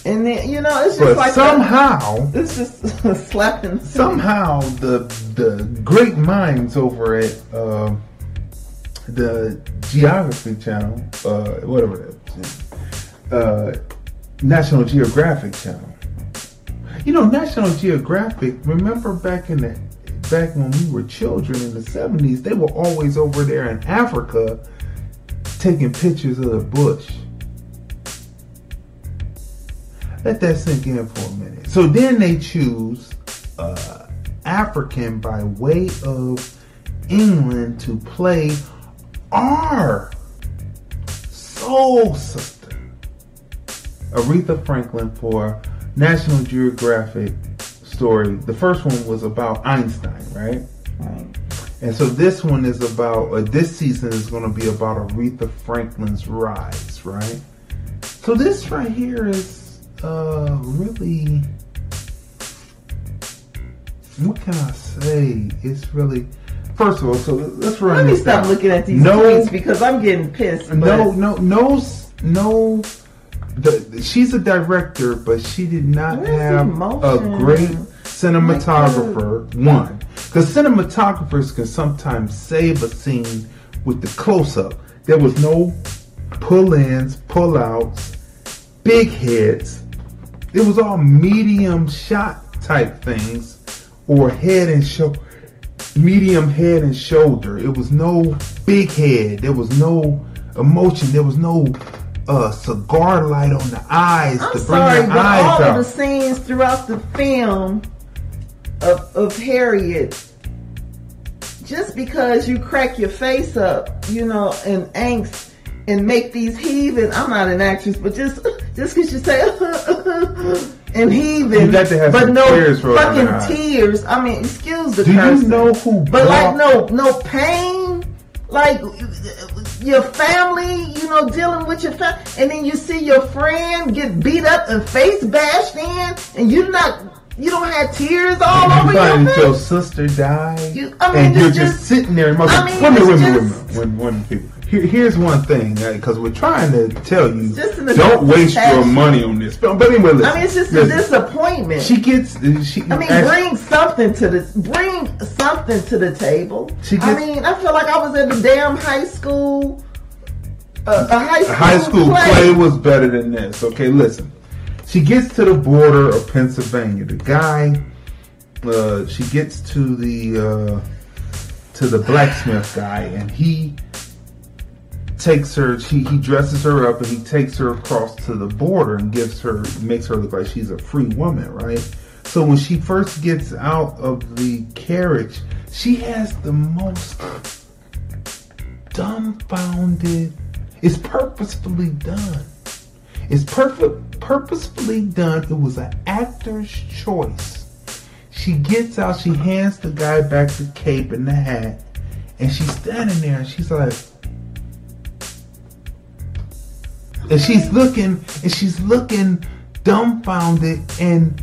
and then you know it's just But like somehow, it's just slapping. somehow the the great minds over at uh, the Geography Channel, uh, whatever that is, uh, National Geographic Channel. You know, National Geographic. Remember back in the back when we were children in the seventies, they were always over there in Africa taking pictures of the bush. Let that sink in for a minute. So then they choose uh, African by way of England to play our soul sister, Aretha Franklin, for National Geographic story. The first one was about Einstein, right? Right. And so this one is about, or this season is going to be about Aretha Franklin's rise, right? So this right here is uh really, what can I say? It's really, first of all, so let's run Let me stop down. looking at these no, tweets because I'm getting pissed. no, no, no, no. The, she's a director, but she did not have a great cinematographer. One, because cinematographers can sometimes save a scene with the close-up. There was no pull-ins, pull-outs, big heads. It was all medium shot type things, or head and shoulder, medium head and shoulder. It was no big head. There was no emotion. There was no uh, cigar light on the eyes I'm to bring sorry, the eyes all out. of the scenes throughout the film of, of Harriet, just because you crack your face up, you know, in angst and make these heaving. I'm not an actress, but just just because you say and heaving, You got to have but no tears rolling down your eyes. fucking tears. I mean, excuse the Do you know who But like no no pain, like your family, you know, dealing with your family, and then you see your friend get beat up and face bashed in, and you're not you don't have tears all over your find that your sister died, You- I mean, and you're just, just- sitting there. Mother, I mean, wait a minute, wait a minute, just- wait a minute, wait a minute, people. Here, here's one thing, because we're trying to tell you, just don't waste your money on this. But anyway, listen, I mean, it's just listen. a disappointment. She gets. She, I mean, as- bring something to the bring something to the table. She I mean, I feel like I was at a damn high school, uh, a high school, high school play was better than this. Okay, listen. She gets to the border of Pennsylvania. The guy, uh, she gets to the uh, to the blacksmith guy, and he takes her. He he dresses her up, and he takes her across to the border and gives her makes her look like she's a free woman, right? So when she first gets out of the carriage, she has the most dumbfounded. It's purposefully done. It's perfect, purposefully done. It was an actor's choice. She gets out. She hands the guy back the cape and the hat, and she's standing there, and she's like, and she's looking, and she's looking dumbfounded, and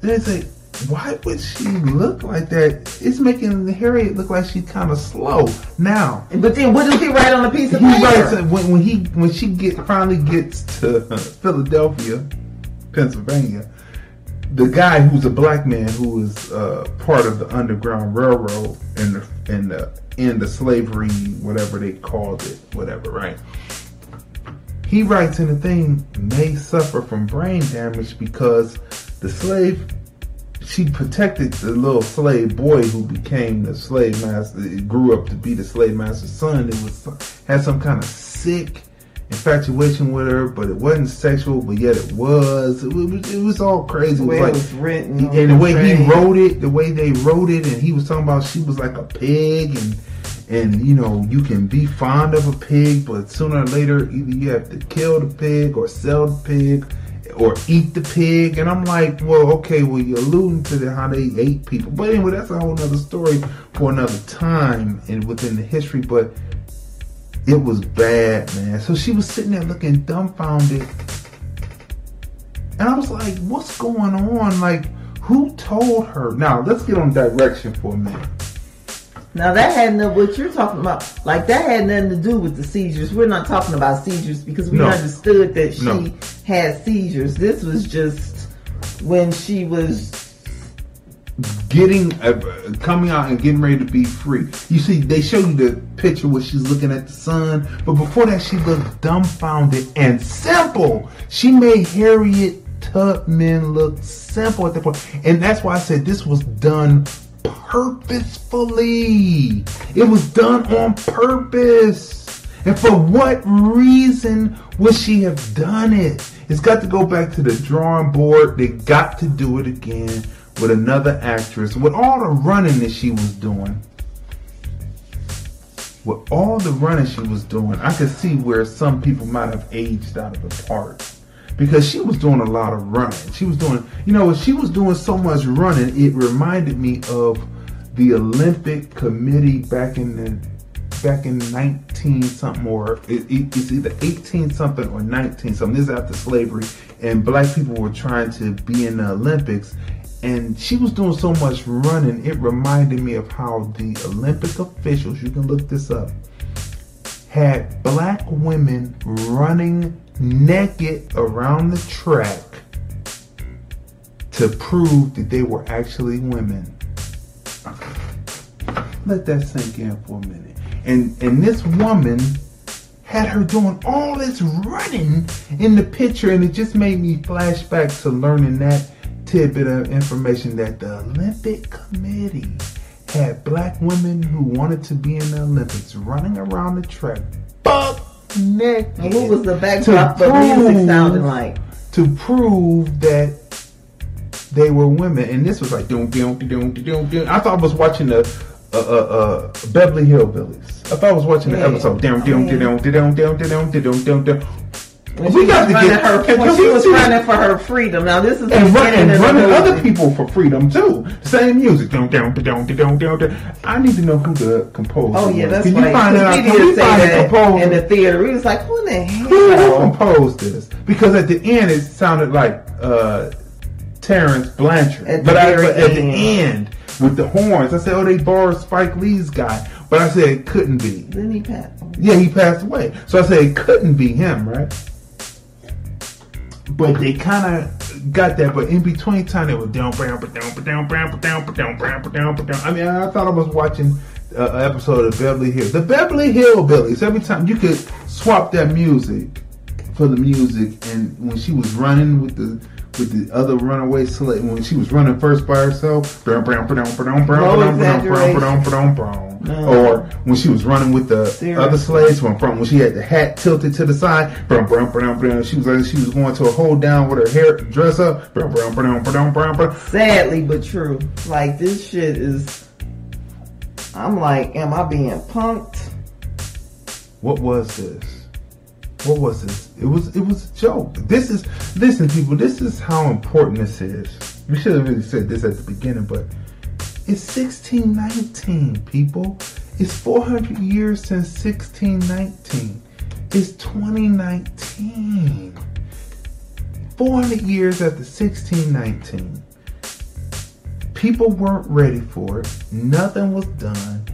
there's a why would she look like that? It's making Harriet look like she's kind of slow now. But then, what does he write on a piece of He paper? writes when, when he when she get finally gets to Philadelphia, Pennsylvania. The guy who's a black man who is uh, part of the Underground Railroad and the and the end of slavery, whatever they called it, whatever, right? He writes in the thing may suffer from brain damage because the slave she protected the little slave boy who became the slave master, It grew up to be the slave master's son. It was had some kind of sick infatuation with her, but it wasn't sexual, but yet it was. It was, it was all crazy. The It way was it like- was written, and the way he wrote it, the way they wrote it, and he was talking about she was like a pig, and and you know you can be fond of a pig, but sooner or later either you have to kill the pig or sell the pig or eat the pig. And I'm like, well, okay, well you're alluding to the, how they ate people, but anyway, that's a whole nother story for another time and within the history. But It was bad, man. So she was sitting there looking dumbfounded. And I was like, what's going on? Like, who told her? Now, let's get on direction for a minute. Now that had no what you're talking about. Like that had nothing to do with the seizures. We're not talking about seizures because we No. understood that she No. Had seizures. This was just when she was getting uh, coming out and getting ready to be free. You see, they show you the picture where she's looking at the sun, but before that, she looked dumbfounded and simple. She made Harriet Tubman look simple at the point, and that's why I said this was done purposefully. It was done on purpose. And for what reason would she have done it? It's got to go back to the drawing board. They got to do it again with another actress, with all the running that she was doing. With all the running she was doing, I could see where some people might have aged out of the part. Because she was doing a lot of running. She was doing, you know, she was doing so much running, it reminded me of the Olympic Committee back in the back in 19 something or it, it- it's either 18 something or 19 something. This is after slavery, and black people were trying to be in the Olympics. And she was doing so much running, it reminded me of how the Olympic officials, you can look this up, had black women running naked around the track to prove that they were actually women. Let that sink in for a minute. And and this woman had her doing all this running in the picture, and it just made me flashback to learning that tidbit of information that the Olympic Committee had black women who wanted to be in the Olympics running around the track buck naked. and what was the backdrop to music prove- sounding like? to prove that they were women, and this was like doom doom doom doom doom. I thought I was watching the uh, uh, uh, Beverly Hillbillies. I thought I was watching the episode. Doom Yeah. doom doom doom doom doom doom doom. When We got to get- her, when she was running for her freedom. Now this is And, run, and running other people for freedom too. Same music. Doom doom doom doom doom doom. I need to know who the composer. Oh yeah, was. that's Can right. you find out? We Can did we say find the that composer? in the theater. We was like, who the Who, who hell? composed this? Because at the end it sounded like uh, Terence Blanchard, At the I, but at the end with the horns. I said, oh, they borrowed Spike Lee's guy. But I said it couldn't be. Then he passed. Yeah, he passed away. So I said it couldn't be him, right? But they kind of got that. But in between time, it was down, brown, but down, but down, brown, but down, but down, brown, but down, but down. I mean, I thought I was watching an episode of Beverly Hills. The Beverly Hillbillies. Every time you could swap that music for the music, and when she was running with the with the other runaway slave, when she was running first by herself, brown, brown, brown, brown, brown, brown, brown, brown, brown, brown, brown, or when she was running with the Seriously. other slaves from front, when she had the hat tilted to the side, brown, brown, brown, brown, she was like she was going to a hold down with her hair dress up, brown, brown, brown, brown, brown, brown. Sadly but true. Like this shit is. I'm like, am I being punked? What was this? What was this? It was it was a joke. This is listen, people. This is how important this is. We should have really said this at the beginning, but it's 1619, people. It's 400 years since 1619. It's 2019. 400 years after 1619. People weren't ready for it. Nothing was done.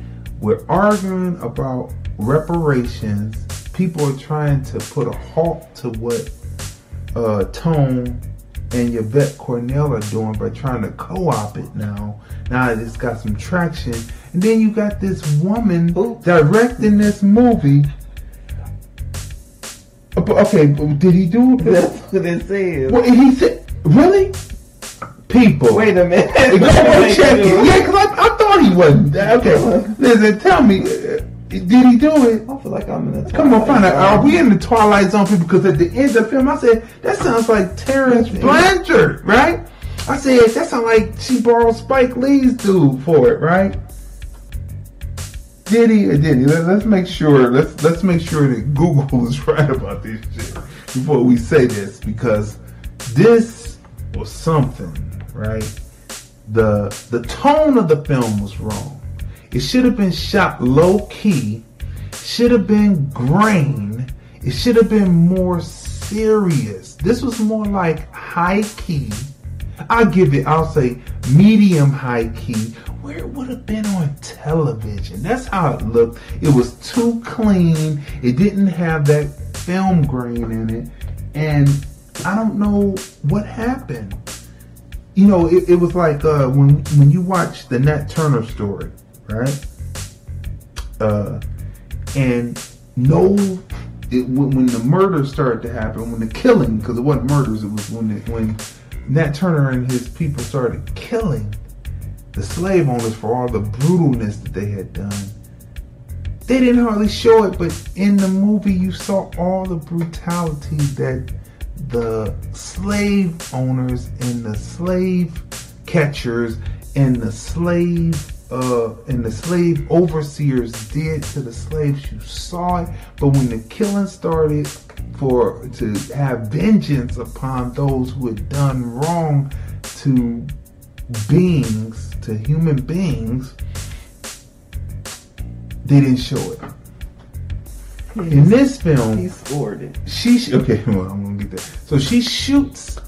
We're arguing about reparations. People are trying to put a halt to what uh, Tone and Yvette Carnell are doing by trying to co-op it now. Now it's got some traction. And then you got this woman Ooh. directing this movie. Okay, did he do it? That's what it says. Well, he said, really? People. Wait a minute. Go check it. Yeah, because I, I thought he wasn't. Okay, listen, tell me, did he do it? I feel like I'm in a Come on, find out. Are we in the Twilight Zone, people? Because at the end of the film, I said, that sounds like Terence Blanchard, right? I said, that sounds like she borrowed Spike Lee's dude for it, right? Did he or did he? Let, let's make sure. Let's let's make sure that Google is right about this shit before we say this because this was something, right? The the tone of the film was wrong. It should have been shot low key. should have been grain. It should have been more serious. This was more like high key. I'll give it, I'll say medium high key, where it would have been on television. That's how it looked. It was too clean. It didn't have that film grain in it. And I don't know what happened. You know, it, it was like uh, when when you watch the Nat Turner story, right? Uh, and no, it, when, the murder started to happen, when the killing, because it wasn't murders, it was when it, when Nat Turner and his people started killing the slave owners for all the brutalness that they had done. They didn't hardly show it, but in the movie you saw all the brutality that the slave owners and the slave catchers and the slave uh, and the slave overseers did to the slaves. You saw it, but when the killing started for to have vengeance upon those who had done wrong to beings, to human beings, they didn't show it. In this film, He scored it. she okay well i'm gonna get that so she shoots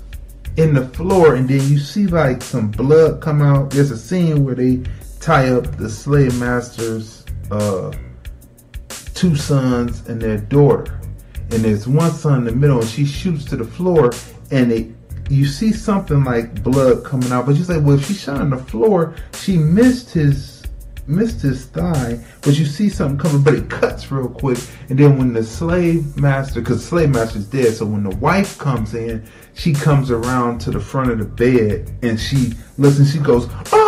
in the floor and then you see like some blood come out there's a scene where they tie up the slave master's uh two sons and their daughter and there's one son in the middle and she shoots to the floor and it you see something like blood coming out but you say well if she shot on the floor she missed his missed his thigh, but you see something coming, but it cuts real quick. And then when the slave master, because slave master's dead, so when the wife comes in, she comes around to the front of the bed and she listens. She goes, "Oh!"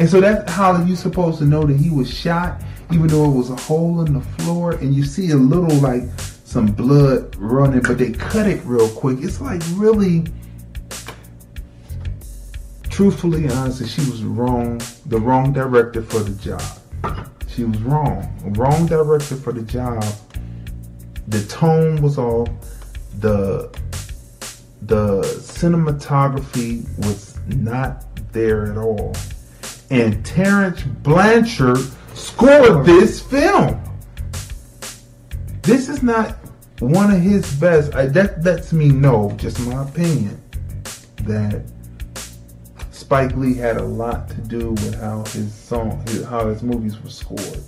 And so that's how you're supposed to know that he was shot, even though it was a hole in the floor, and you see a little like some blood running, but they cut it real quick. It's like really truthfully honestly, she was wrong, the wrong director for the job. She was wrong, wrong director for the job. The tone was off. The the cinematography was not there at all. And Terence Blanchard scored this film. This is not one of his best. I, that lets me know, just my opinion, that Spike Lee had a lot to do with how his song, his, how his movies were scored.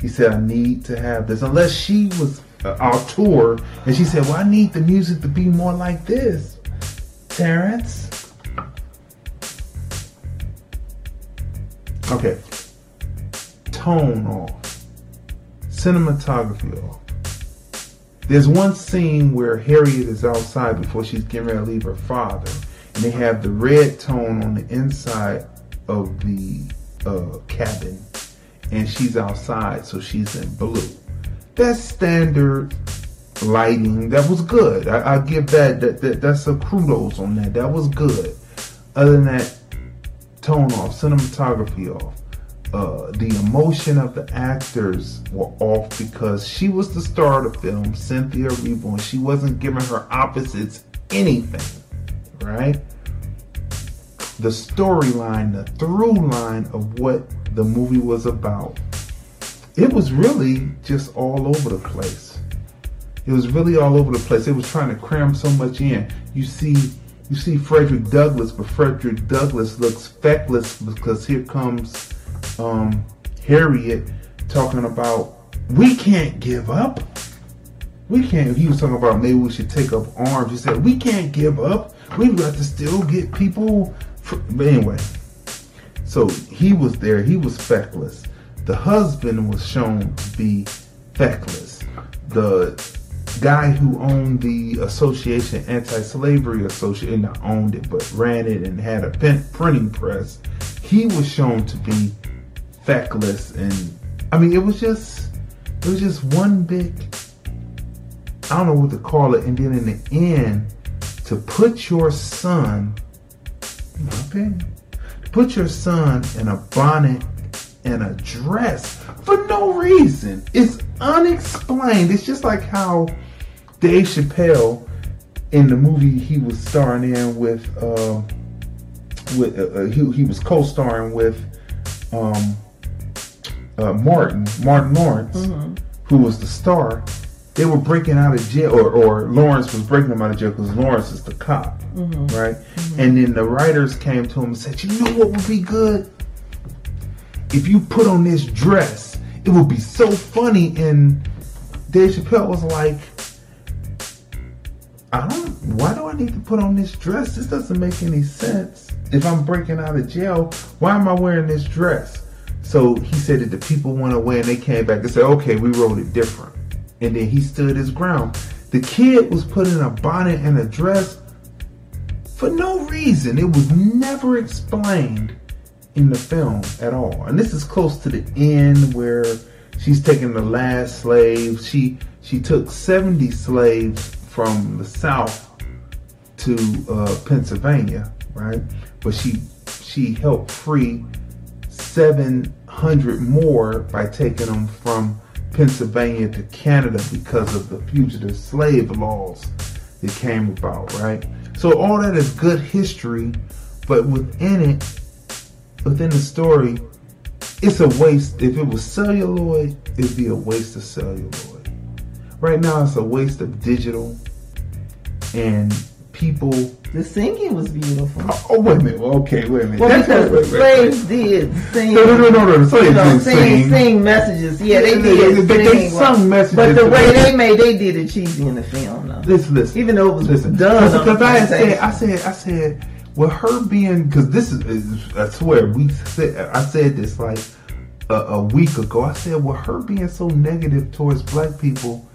He said, "I need to have this." Unless she was uh, auteur, and she said, "Well, I need the music to be more like this." Terrence. Okay. Tone off. Cinematography off. There's one scene where Harriet is outside before she's getting ready to leave her father, and they have the red tone on the inside of the uh, cabin, and she's outside, so she's in blue. That's standard lighting. That was good. I, I give that, that that that's a kudos on that. That was good. Other than that, tone off, cinematography off. Uh, the emotion of the actors were off because she was the star of the film, Cynthia and she wasn't giving her opposites anything, right? The storyline, the through line of what the movie was about, it was really just all over the place. It was really all over the place. It was trying to cram so much in. You see, you see Frederick Douglass, but Frederick Douglass looks feckless because here comes um, Harriet talking about we can't give up. We can't. He was talking about maybe we should take up arms. He said we can't give up. We've got to still get people. But anyway, so he was there. He was feckless. The husband was shown to be feckless. The guy who owned the association, anti-slavery association, not owned it, but ran it and had a pen, printing press. He was shown to be feckless, and I mean, it was just, it was just one big, I don't know what to call it. And then in the end, to put your son, in my opinion, to put your son in a bonnet and a dress for no reason. It's unexplained. It's just like how Dave Chappelle in the movie he was starring in with, uh, with uh, uh, he, he was co-starring with um, uh, Martin Martin Lawrence who was the star, they were breaking out of jail, or, or Lawrence was breaking them out of jail because Lawrence is the cop, right? And then the writers came to him and said, "You know what would be good? If you put on this dress, it would be so funny." And Dave Chappelle was like, "I don't. Why do I need to put on this dress? This doesn't make any sense. If I'm breaking out of jail, why am I wearing this dress?" So he said that the people went away and they came back and said, "Okay, we wrote it different." And then he stood his ground. The kid was put in a bonnet and a dress for no reason. It was never explained in the film at all. And this is close to the end where she's taking the last slave. She she took 70 slaves from the south to uh, Pennsylvania, right? But she she helped free 700 more by taking them from Pennsylvania to Canada because of the fugitive slave laws that came about, right? So all that is good history, but within it, within the story, it's a waste. If it was celluloid, it'd be a waste of celluloid. Right now, it's a waste of digital, and people. The singing was beautiful. Oh, oh, wait a minute. Okay, wait a minute. Well, That's- because wait, the wait, wait. slaves did sing. No, no, no, no, no. Slaves You know, didn't sing, sing. sing messages. Yeah, they did. they- they sing, sung messages, But the way they- they made, they did it cheesy in the film, though. Listen, listen. Even though it was listen. done Because I said. I said, I said, well, her being, because this is, is, I swear, we said, I said this like a, a week ago. I said, well, her being so negative towards black people,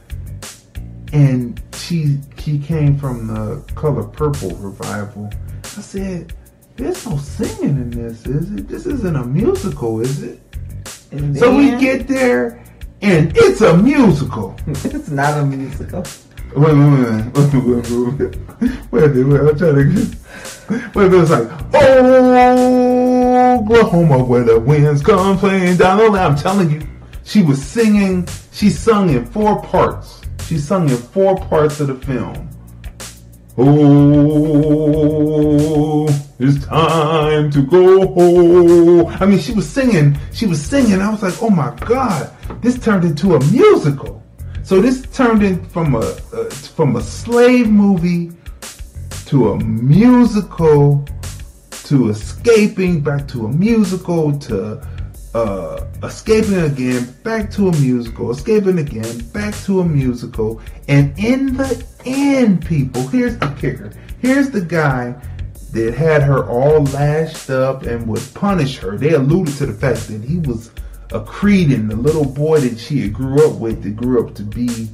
and she she came from the Color Purple revival. I said, "There's no singing in this, is it? This isn't a musical, is it?" So we get there, and it's a musical. it's not a musical. Wait, wait, wait, wait, wait, wait, wait, wait, I'm trying to get, wait, it was like, oh, Oklahoma, where the winds come playing down the line. I'm telling you, she was singing, she sung in four parts. She sung in four parts of the film. Oh, it's time to go home. I mean, she was singing, she was singing. I was like, oh my God, this turned into a musical. So this turned in from a, uh, from a slave movie to a musical to escaping back to a musical to uh, escaping again back to a musical escaping again back to a musical and in the end people here's the kicker. Here's the guy that had her all lashed up and would punish her. They alluded to the fact that he was a Creedon, the little boy that she grew up with that grew up to be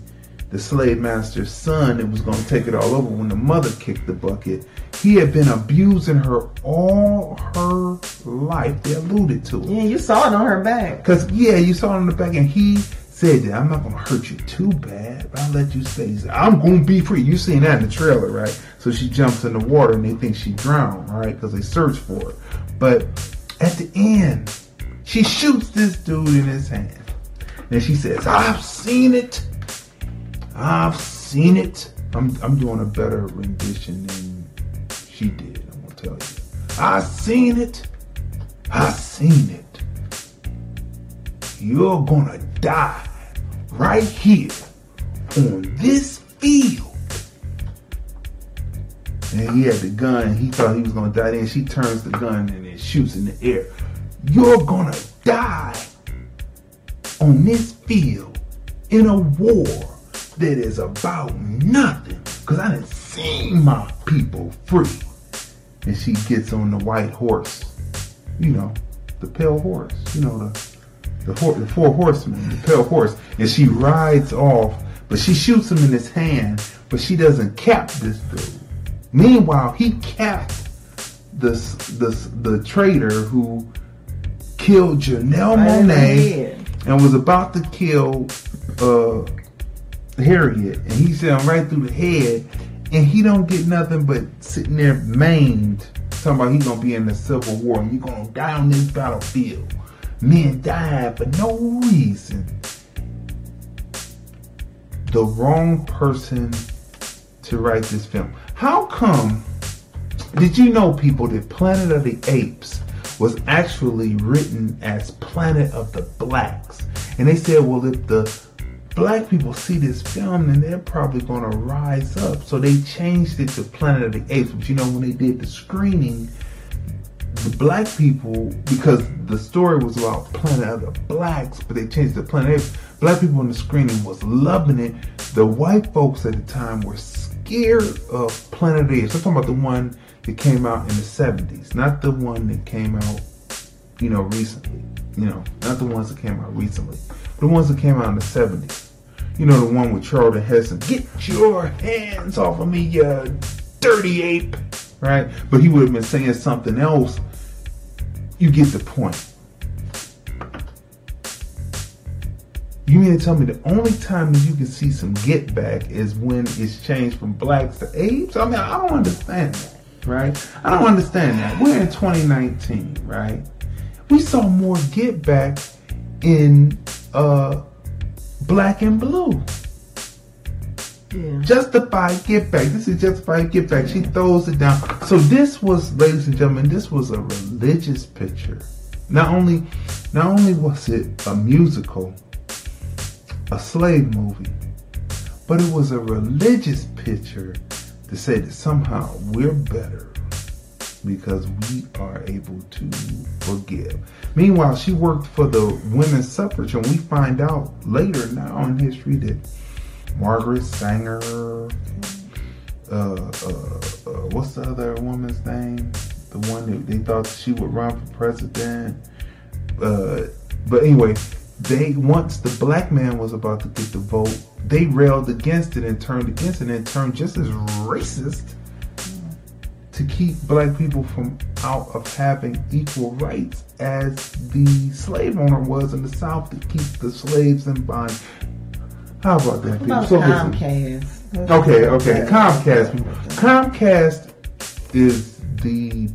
the slave master's son that was going to take it all over when the mother kicked the bucket. He had been abusing her all her life. They alluded to it. Yeah, you saw it on her back. Because, yeah, you saw it on the back, and he said that I'm not going to hurt you too bad, but I'll let you stay. He said, I'm going to be free. You seen that in the trailer, right? So she jumps in the water, and they think she drowned, right? Because they search for her. But at the end, she shoots this dude in his hand. And she says, I've seen it. I've seen it. I'm, I'm doing a better rendition than she did, I'm to tell you. I've seen it. I've seen it. You're to die right here on this field. And he had the gun. He thought he was to die. Then she turns the gun and it shoots in the air. You're to die on this field in a war that is about nothing. Because I didn't see my people free. And she gets on the white horse. You know, the pale horse. You know, the the, hor- the four horsemen, the pale horse. And she rides off, but she shoots him in his hand, but she doesn't cap this dude. Meanwhile, he capped the, the, the traitor who killed Janelle Monáe and was about to kill uh, Harriet, and he shot him right through the head, and he don't get nothing but sitting there maimed. Talking about he gonna be in the Civil War, and you gonna die on this battlefield. Men died for no reason. The wrong person to write this film. How come? Did you know, people, that Planet of the Apes was actually written as Planet of the Blacks? And they said, well, if the black people see this film and they're probably going to rise up. So they changed it to Planet of the Apes. But you know, when they did the screening, the black people, because the story was about Planet of the Blacks, but they changed to Planet of the Apes. Black people in the screening was loving it. The white folks at the time were scared of Planet of the Apes. I'm talking about the one that came out in the 70s, not the one that came out, you know, recently. You know, not the ones that came out recently. The ones that came out in the 70s. You know, the one with Charlton Heston. Get your hands off of me, you dirty ape. Right? But he would have been saying something else. You get the point. You mean to tell me the only time that you can see some get back is when it's changed from blacks to apes? I mean, I don't understand that, right? I don't understand that. We're in 2019, right? We saw more get back in uh, black and blue. Yeah. Justified get back. This is justified get back. She throws it down. So this was, ladies and gentlemen, this was a religious picture. Not only, not only was it a musical, a slave movie, but it was a religious picture to say that somehow we're better because we are able to forgive. Meanwhile, she worked for the women's suffrage, and we find out later now in history that Margaret Sanger, uh, uh, uh, what's the other woman's name? The one that they thought she would run for president. Uh, but anyway, they once the black man was about to get the vote, they railed against it and turned against it and turned just as racist to keep black people from out of having equal rights as the slave owner was in the South to keep the slaves in bond. How about that? People? About So. Comcast. Let's Okay, okay. Comcast. Comcast is the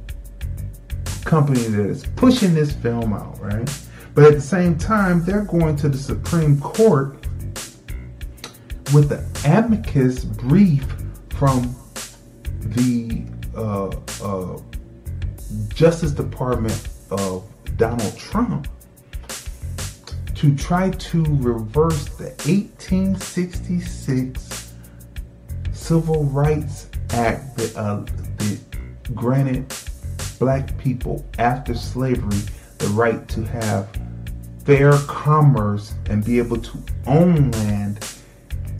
company that is pushing this film out, right? But at the same time, they're going to the Supreme Court with the amicus brief from the uh, uh, Justice Department of Donald Trump to try to reverse the 1866 Civil Rights Act that, uh, that granted black people after slavery the right to have fair commerce and be able to own land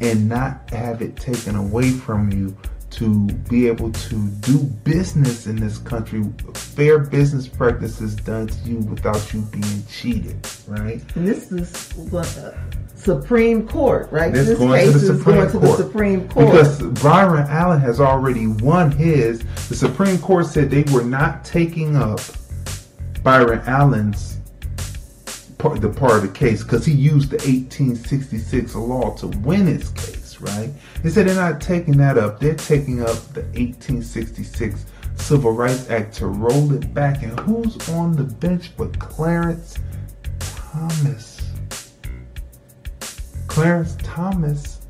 and not have it taken away from you to be able to do business in this country, fair business practices done to you without you being cheated, right? And this is what, uh, Supreme Court, right? This this case the is Supreme going to the Supreme Court. Because Byron Allen has already won his. The Supreme Court said they were not taking up Byron Allen's part, the part of the case because he used the 1866 law to win his case, right? They said they're not taking that up. They're taking up the 1866 Civil Rights Act to roll it back. And who's on the bench for Clarence Thomas? Clarence Thomas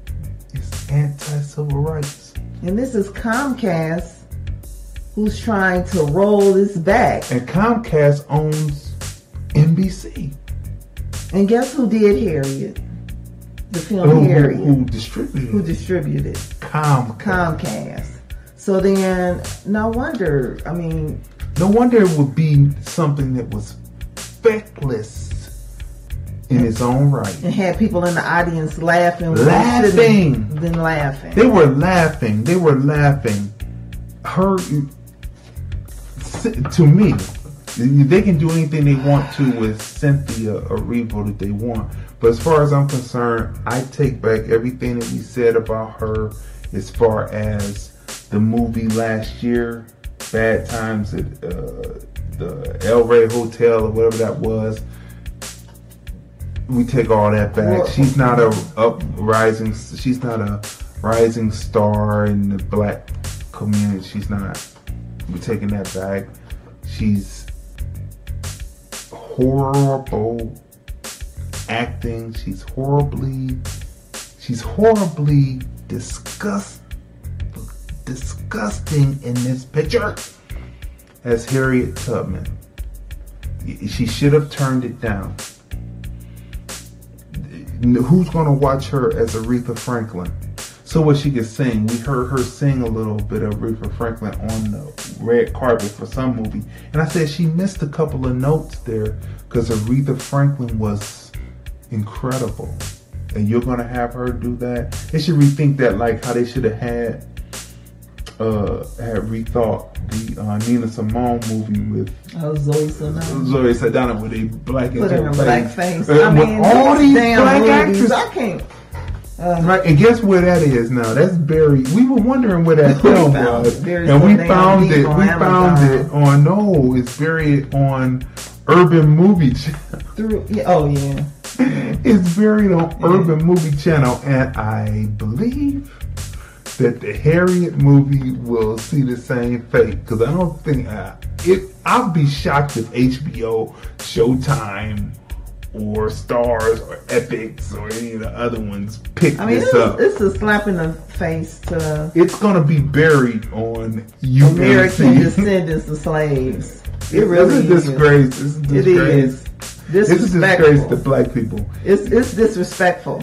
is anti-civil rights. and this is Comcast who's trying to roll this back. And Comcast owns NBC. And guess who did Harriet? The film oh, Who, who, Harriet. who distributed who it? distributed Comcast. Comcast. So then, no wonder. I mean, No wonder it would be something that was feckless in its own right. and had people in the audience laughing. when they shouldn't Laughing. Been laughing. They were laughing. They were laughing. Her, to me, they can do anything they want to with Cynthia Erivo that they want. But as far as I'm concerned, I take back everything that we said about her as far as the movie last year, Bad Times at uh, the El Rey Hotel or whatever that was. We take all that back. She's not a uprising. She's not a rising star in the black community. She's not. We're taking that back. She's horrible acting. She's horribly. She's horribly disgust, disgusting in this picture as Harriet Tubman. She should have turned it down. who's gonna watch her as Aretha Franklin? So what she could sing. We heard her sing a little bit of Aretha Franklin on the red carpet for some movie, and I said she missed a couple of notes there because Aretha Franklin was incredible, and you're gonna have her do that. They should rethink that, like how they should have had uh had rethought the uh, Nina Simone movie with Oh, Zoe Saldana. Zoe Saldana with a black Put her in blackface. Uh, I with mean, all these these black movies, actors. I can't. Uh, Right, and guess where that is now? That's buried. We were wondering where that film was. And we found it. We found it on no, it's buried on Urban Movie Channel. through, yeah, oh yeah. It's buried on Urban Movie Channel, and I believe that the Harriet movie will see the same fate. Because I don't think uh, it. I'll be shocked if HBO, Showtime, or Starz or Epix or any of the other ones pick I mean, this it's, up. it's a slap in the face to it's gonna be buried on UMC. American descendants of slaves. It really it's a is. disgrace. It's a It disgrace. is It's a disgrace to black people. It's it's disrespectful.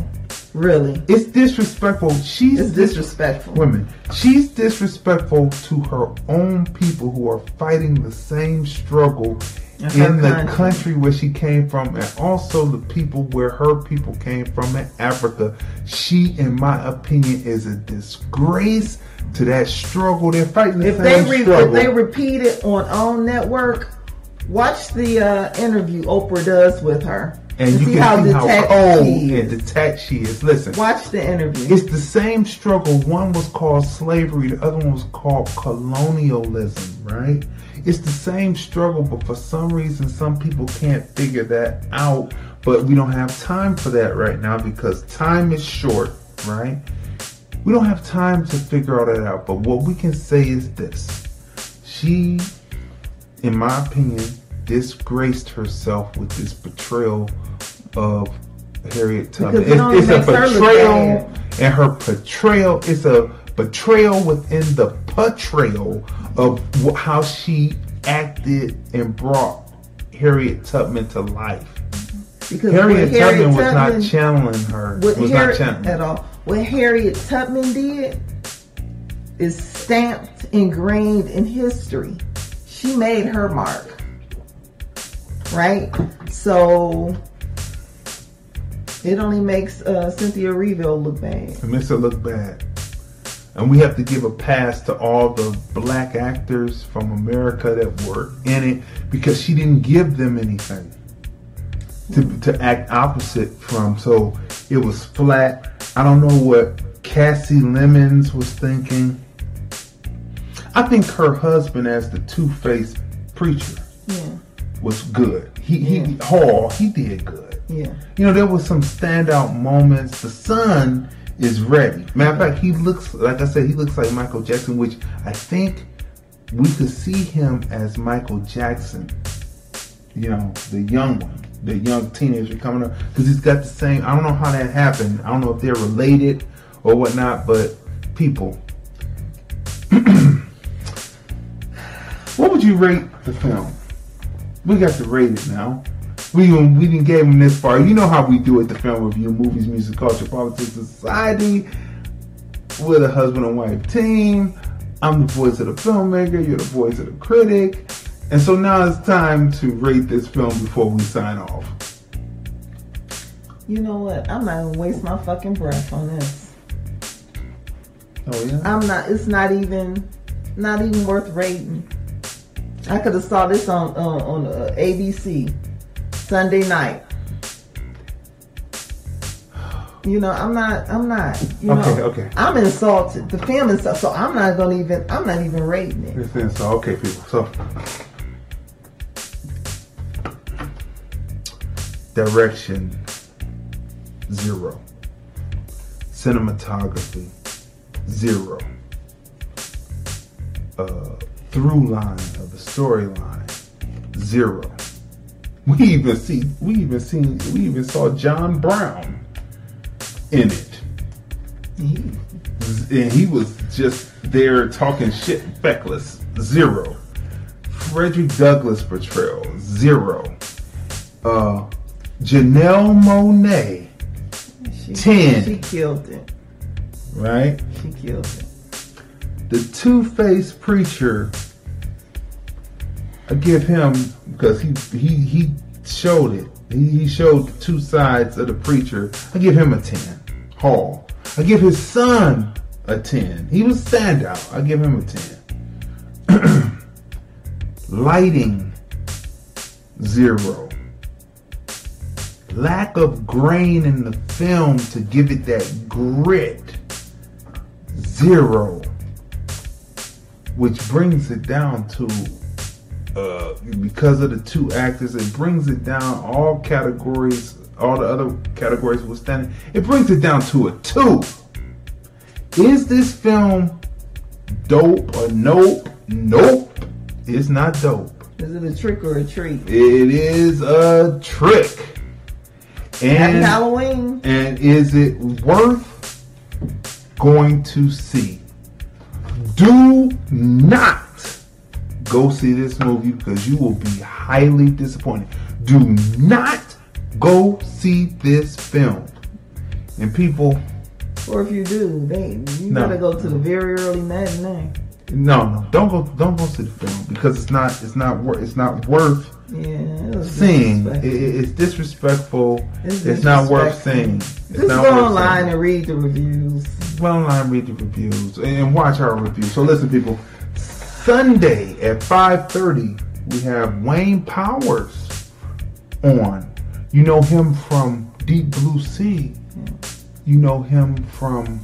Really, It's disrespectful. She's it's disrespectful. women. She's disrespectful to her own people who are fighting the same struggle In in the country. country where she came from, and also the people where her people came from in Africa. She, in my opinion, is a disgrace to that struggle. They're fighting the If they re- struggle. if they repeat it on OWN network, watch the uh, interview Oprah does with her and you see can how see how cold and detached she is. Listen, Watch the interview. It's the same struggle. One was called slavery, the other one was called colonialism, right? It's the same struggle, but for some reason, some people can't figure that out. But we don't have time for that right now because time is short, right? We don't have time to figure all that out. But what we can say is this she, in my opinion, disgraced herself with this betrayal of Harriet Tubman. It It's, a her betrayal, and her portrayal is a betrayal within the portrayal of how she acted and brought Harriet Tubman to life. because Harriet, what Tubman was Tubman- not channeling her. what Was Harriet, not channeling. at all. What Harriet Tubman did is stamped, ingrained in history. She made her mark, right? So it only makes uh, Cynthia Erivo look bad. It makes her look bad. And we have to give a pass to all the black actors from America that were in it because she didn't give them anything to, to act opposite from. So it was flat. I don't know what Kasi Lemmons was thinking. I think her husband, as the two faced preacher, Yeah, was good. He, he Yeah. Hall, he did good. yeah. You know, there was some standout moments. The son is ready. Matter of fact, he looks like I said, he looks like Michael Jackson, which I think we could see him as Michael Jackson. You know, the young one, the young teenager coming up, because he's got the same. I don't know how that happened. I don't know if they're related or whatnot, but people. what would you rate the film? We got to rate it now. We even, we didn't give him this far. You know how we do it: the film review, movies, music, culture, politics, society. We're the husband and wife team. I'm the voice of the filmmaker. You're the voice of the critic. And so now it's time to rate this film before we sign off. You know what? I'm not gonna waste my fucking breath on this. Oh yeah. I'm not. It's not even, not even worth rating. I could have saw this on on, on uh, ABC Sunday night. You know, I'm not. I'm not. You Okay, know, okay. I'm insulted. The film is so. I'm not gonna even. I'm not even rating it. So okay, people. So direction zero, cinematography zero, uh, through line of the storyline zero. We even see we even seen we even saw John Brown in it and he was just there talking shit, feckless. Zero. Frederick Douglass portrayal. Zero. Uh, Janelle Monáe She, 10. She killed it. right? She killed it. The Two Faced Preacher, I give him because he he he showed it. He, he showed two sides of the preacher. I give him a ten. Hall. I give his son a ten. He was standout. I give him a ten. Lighting zero. Lack of grain in the film to give it that grit zero which brings it down to uh, because of the two actors it brings it down all categories all the other categories were standing it brings it down to a two is this film dope or nope nope it's not dope Is it a trick or a treat? it is a trick Happy and Halloween. and is it worth going to see? Do not go see this movie because you will be highly disappointed. Do not go see this film. And people, Or if you do, they you No. gotta go to the very early matinee. no, no, don't go, don't go see the film because it's not, it's not worth, it's not worth Yeah, seeing. It, it's disrespectful. It's It's, not worth seeing. It's Just not go online seeing. and read the reviews. go online, read the reviews, and watch our reviews. So listen, people. Sunday at 5:30, we have Wayne Powers on. You know him from Deep Blue Sea. You know him from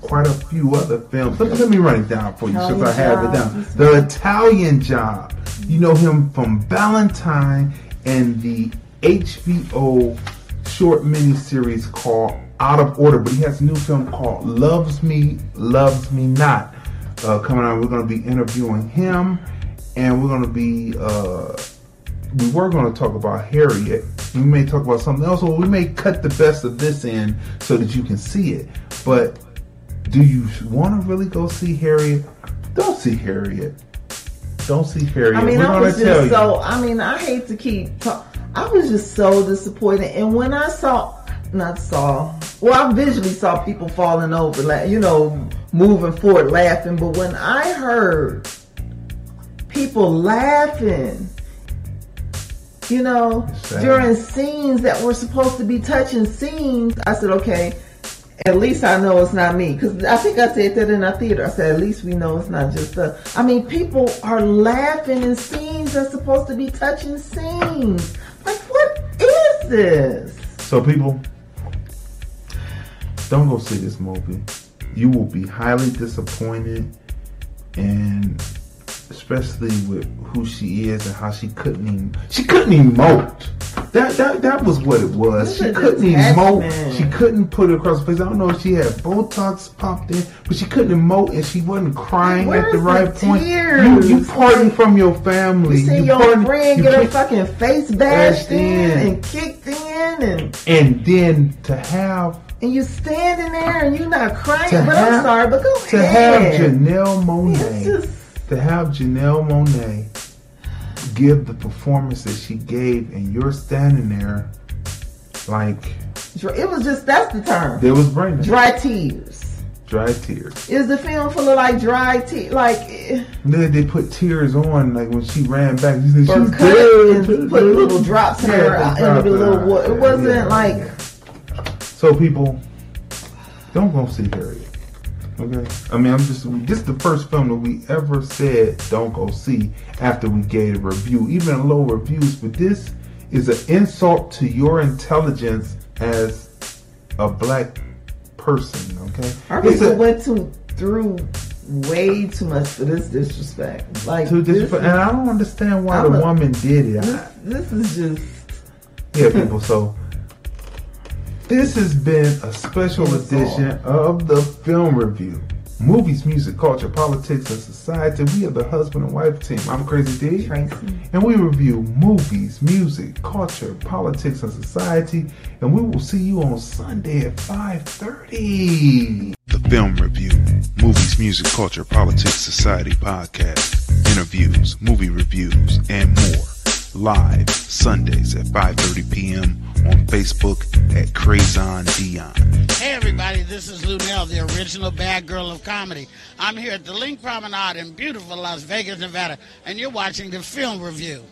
quite a few other films. Let, let me run it down for you since I have it down. The Italian Job. You know him from Valentine and the HBO short miniseries called Out of Order. But he has a new film called Loves Me, Loves Me Not. Uh, coming out, we're going to be interviewing him, and we're going to be. Uh, we were going to talk about Harriet. We may talk about something else, or we may cut the best of this in so that you can see it. But do you want to really go see Harriet? Don't see Harriet. Don't see Harriet. I mean, We're I was tell just you. so. I mean, I hate to keep. Talk, I was just so disappointed, and when I saw, not saw, well, I visually saw people falling over, like you know, moving forward, laughing. But when I heard people laughing, you know, sad. during scenes that were supposed to be touching scenes, I said, okay. At least I know it's not me. Because I think I said that in our theater. I said, at least we know it's not just us. I mean, people are laughing in scenes that's supposed to be touching scenes. Like, what is this? So, people, don't go see this movie. You will be highly disappointed, and especially with who she is and how she couldn't even she couldn't even emote. That that that was what it was. She couldn't emote. She couldn't put it across her face. I don't know if she had Botox popped in, but she couldn't emote and she wasn't crying at the right the point. tears? You you parting from your family. You see your parting- friend you get her fucking face bashed Bashed in in. and kicked in, and and then to have and you standing there and you're not crying. To but I'm sorry, but go to have. Janelle Monáe just- to have Janelle Monáe give the performance that she gave, and you're standing there like It was just that's the term. there was brain Dry tears. dry tears. Is the film full of like dry tears? Like then they put tears on, like when she ran back. She said she was dead. and put little drops in Yeah, her they eye- dropped in the little. It wasn't Yeah. like So people, don't go see Harriet. Okay, I mean, I'm just this is the first film that we ever said don't go see after we gave a review, even low reviews. But this is an insult to your intelligence as a black person. Okay, our It's people a- went to through way too much for this disrespect. Like to this, this, and I don't understand why I'm the a- woman did it. this, this is just Yeah, people. So this has been a special edition of the film review. Movies, music, culture, politics, and society. We are the husband and wife team. I'm Crazy Dee. Tracey. And we review movies, music, culture, politics, and society. And we will see you on Sunday at 5.30. The Film Review, Movies, Music, Culture, Politics, Society podcast, interviews, movie reviews, and more. Live Sundays at 5:30 p.m. on Facebook at Crazon Dion. Hey everybody, this is Luenell, the original bad girl of comedy. I'm here at the LINQ Promenade in beautiful Las Vegas, Nevada, and you're watching the film review.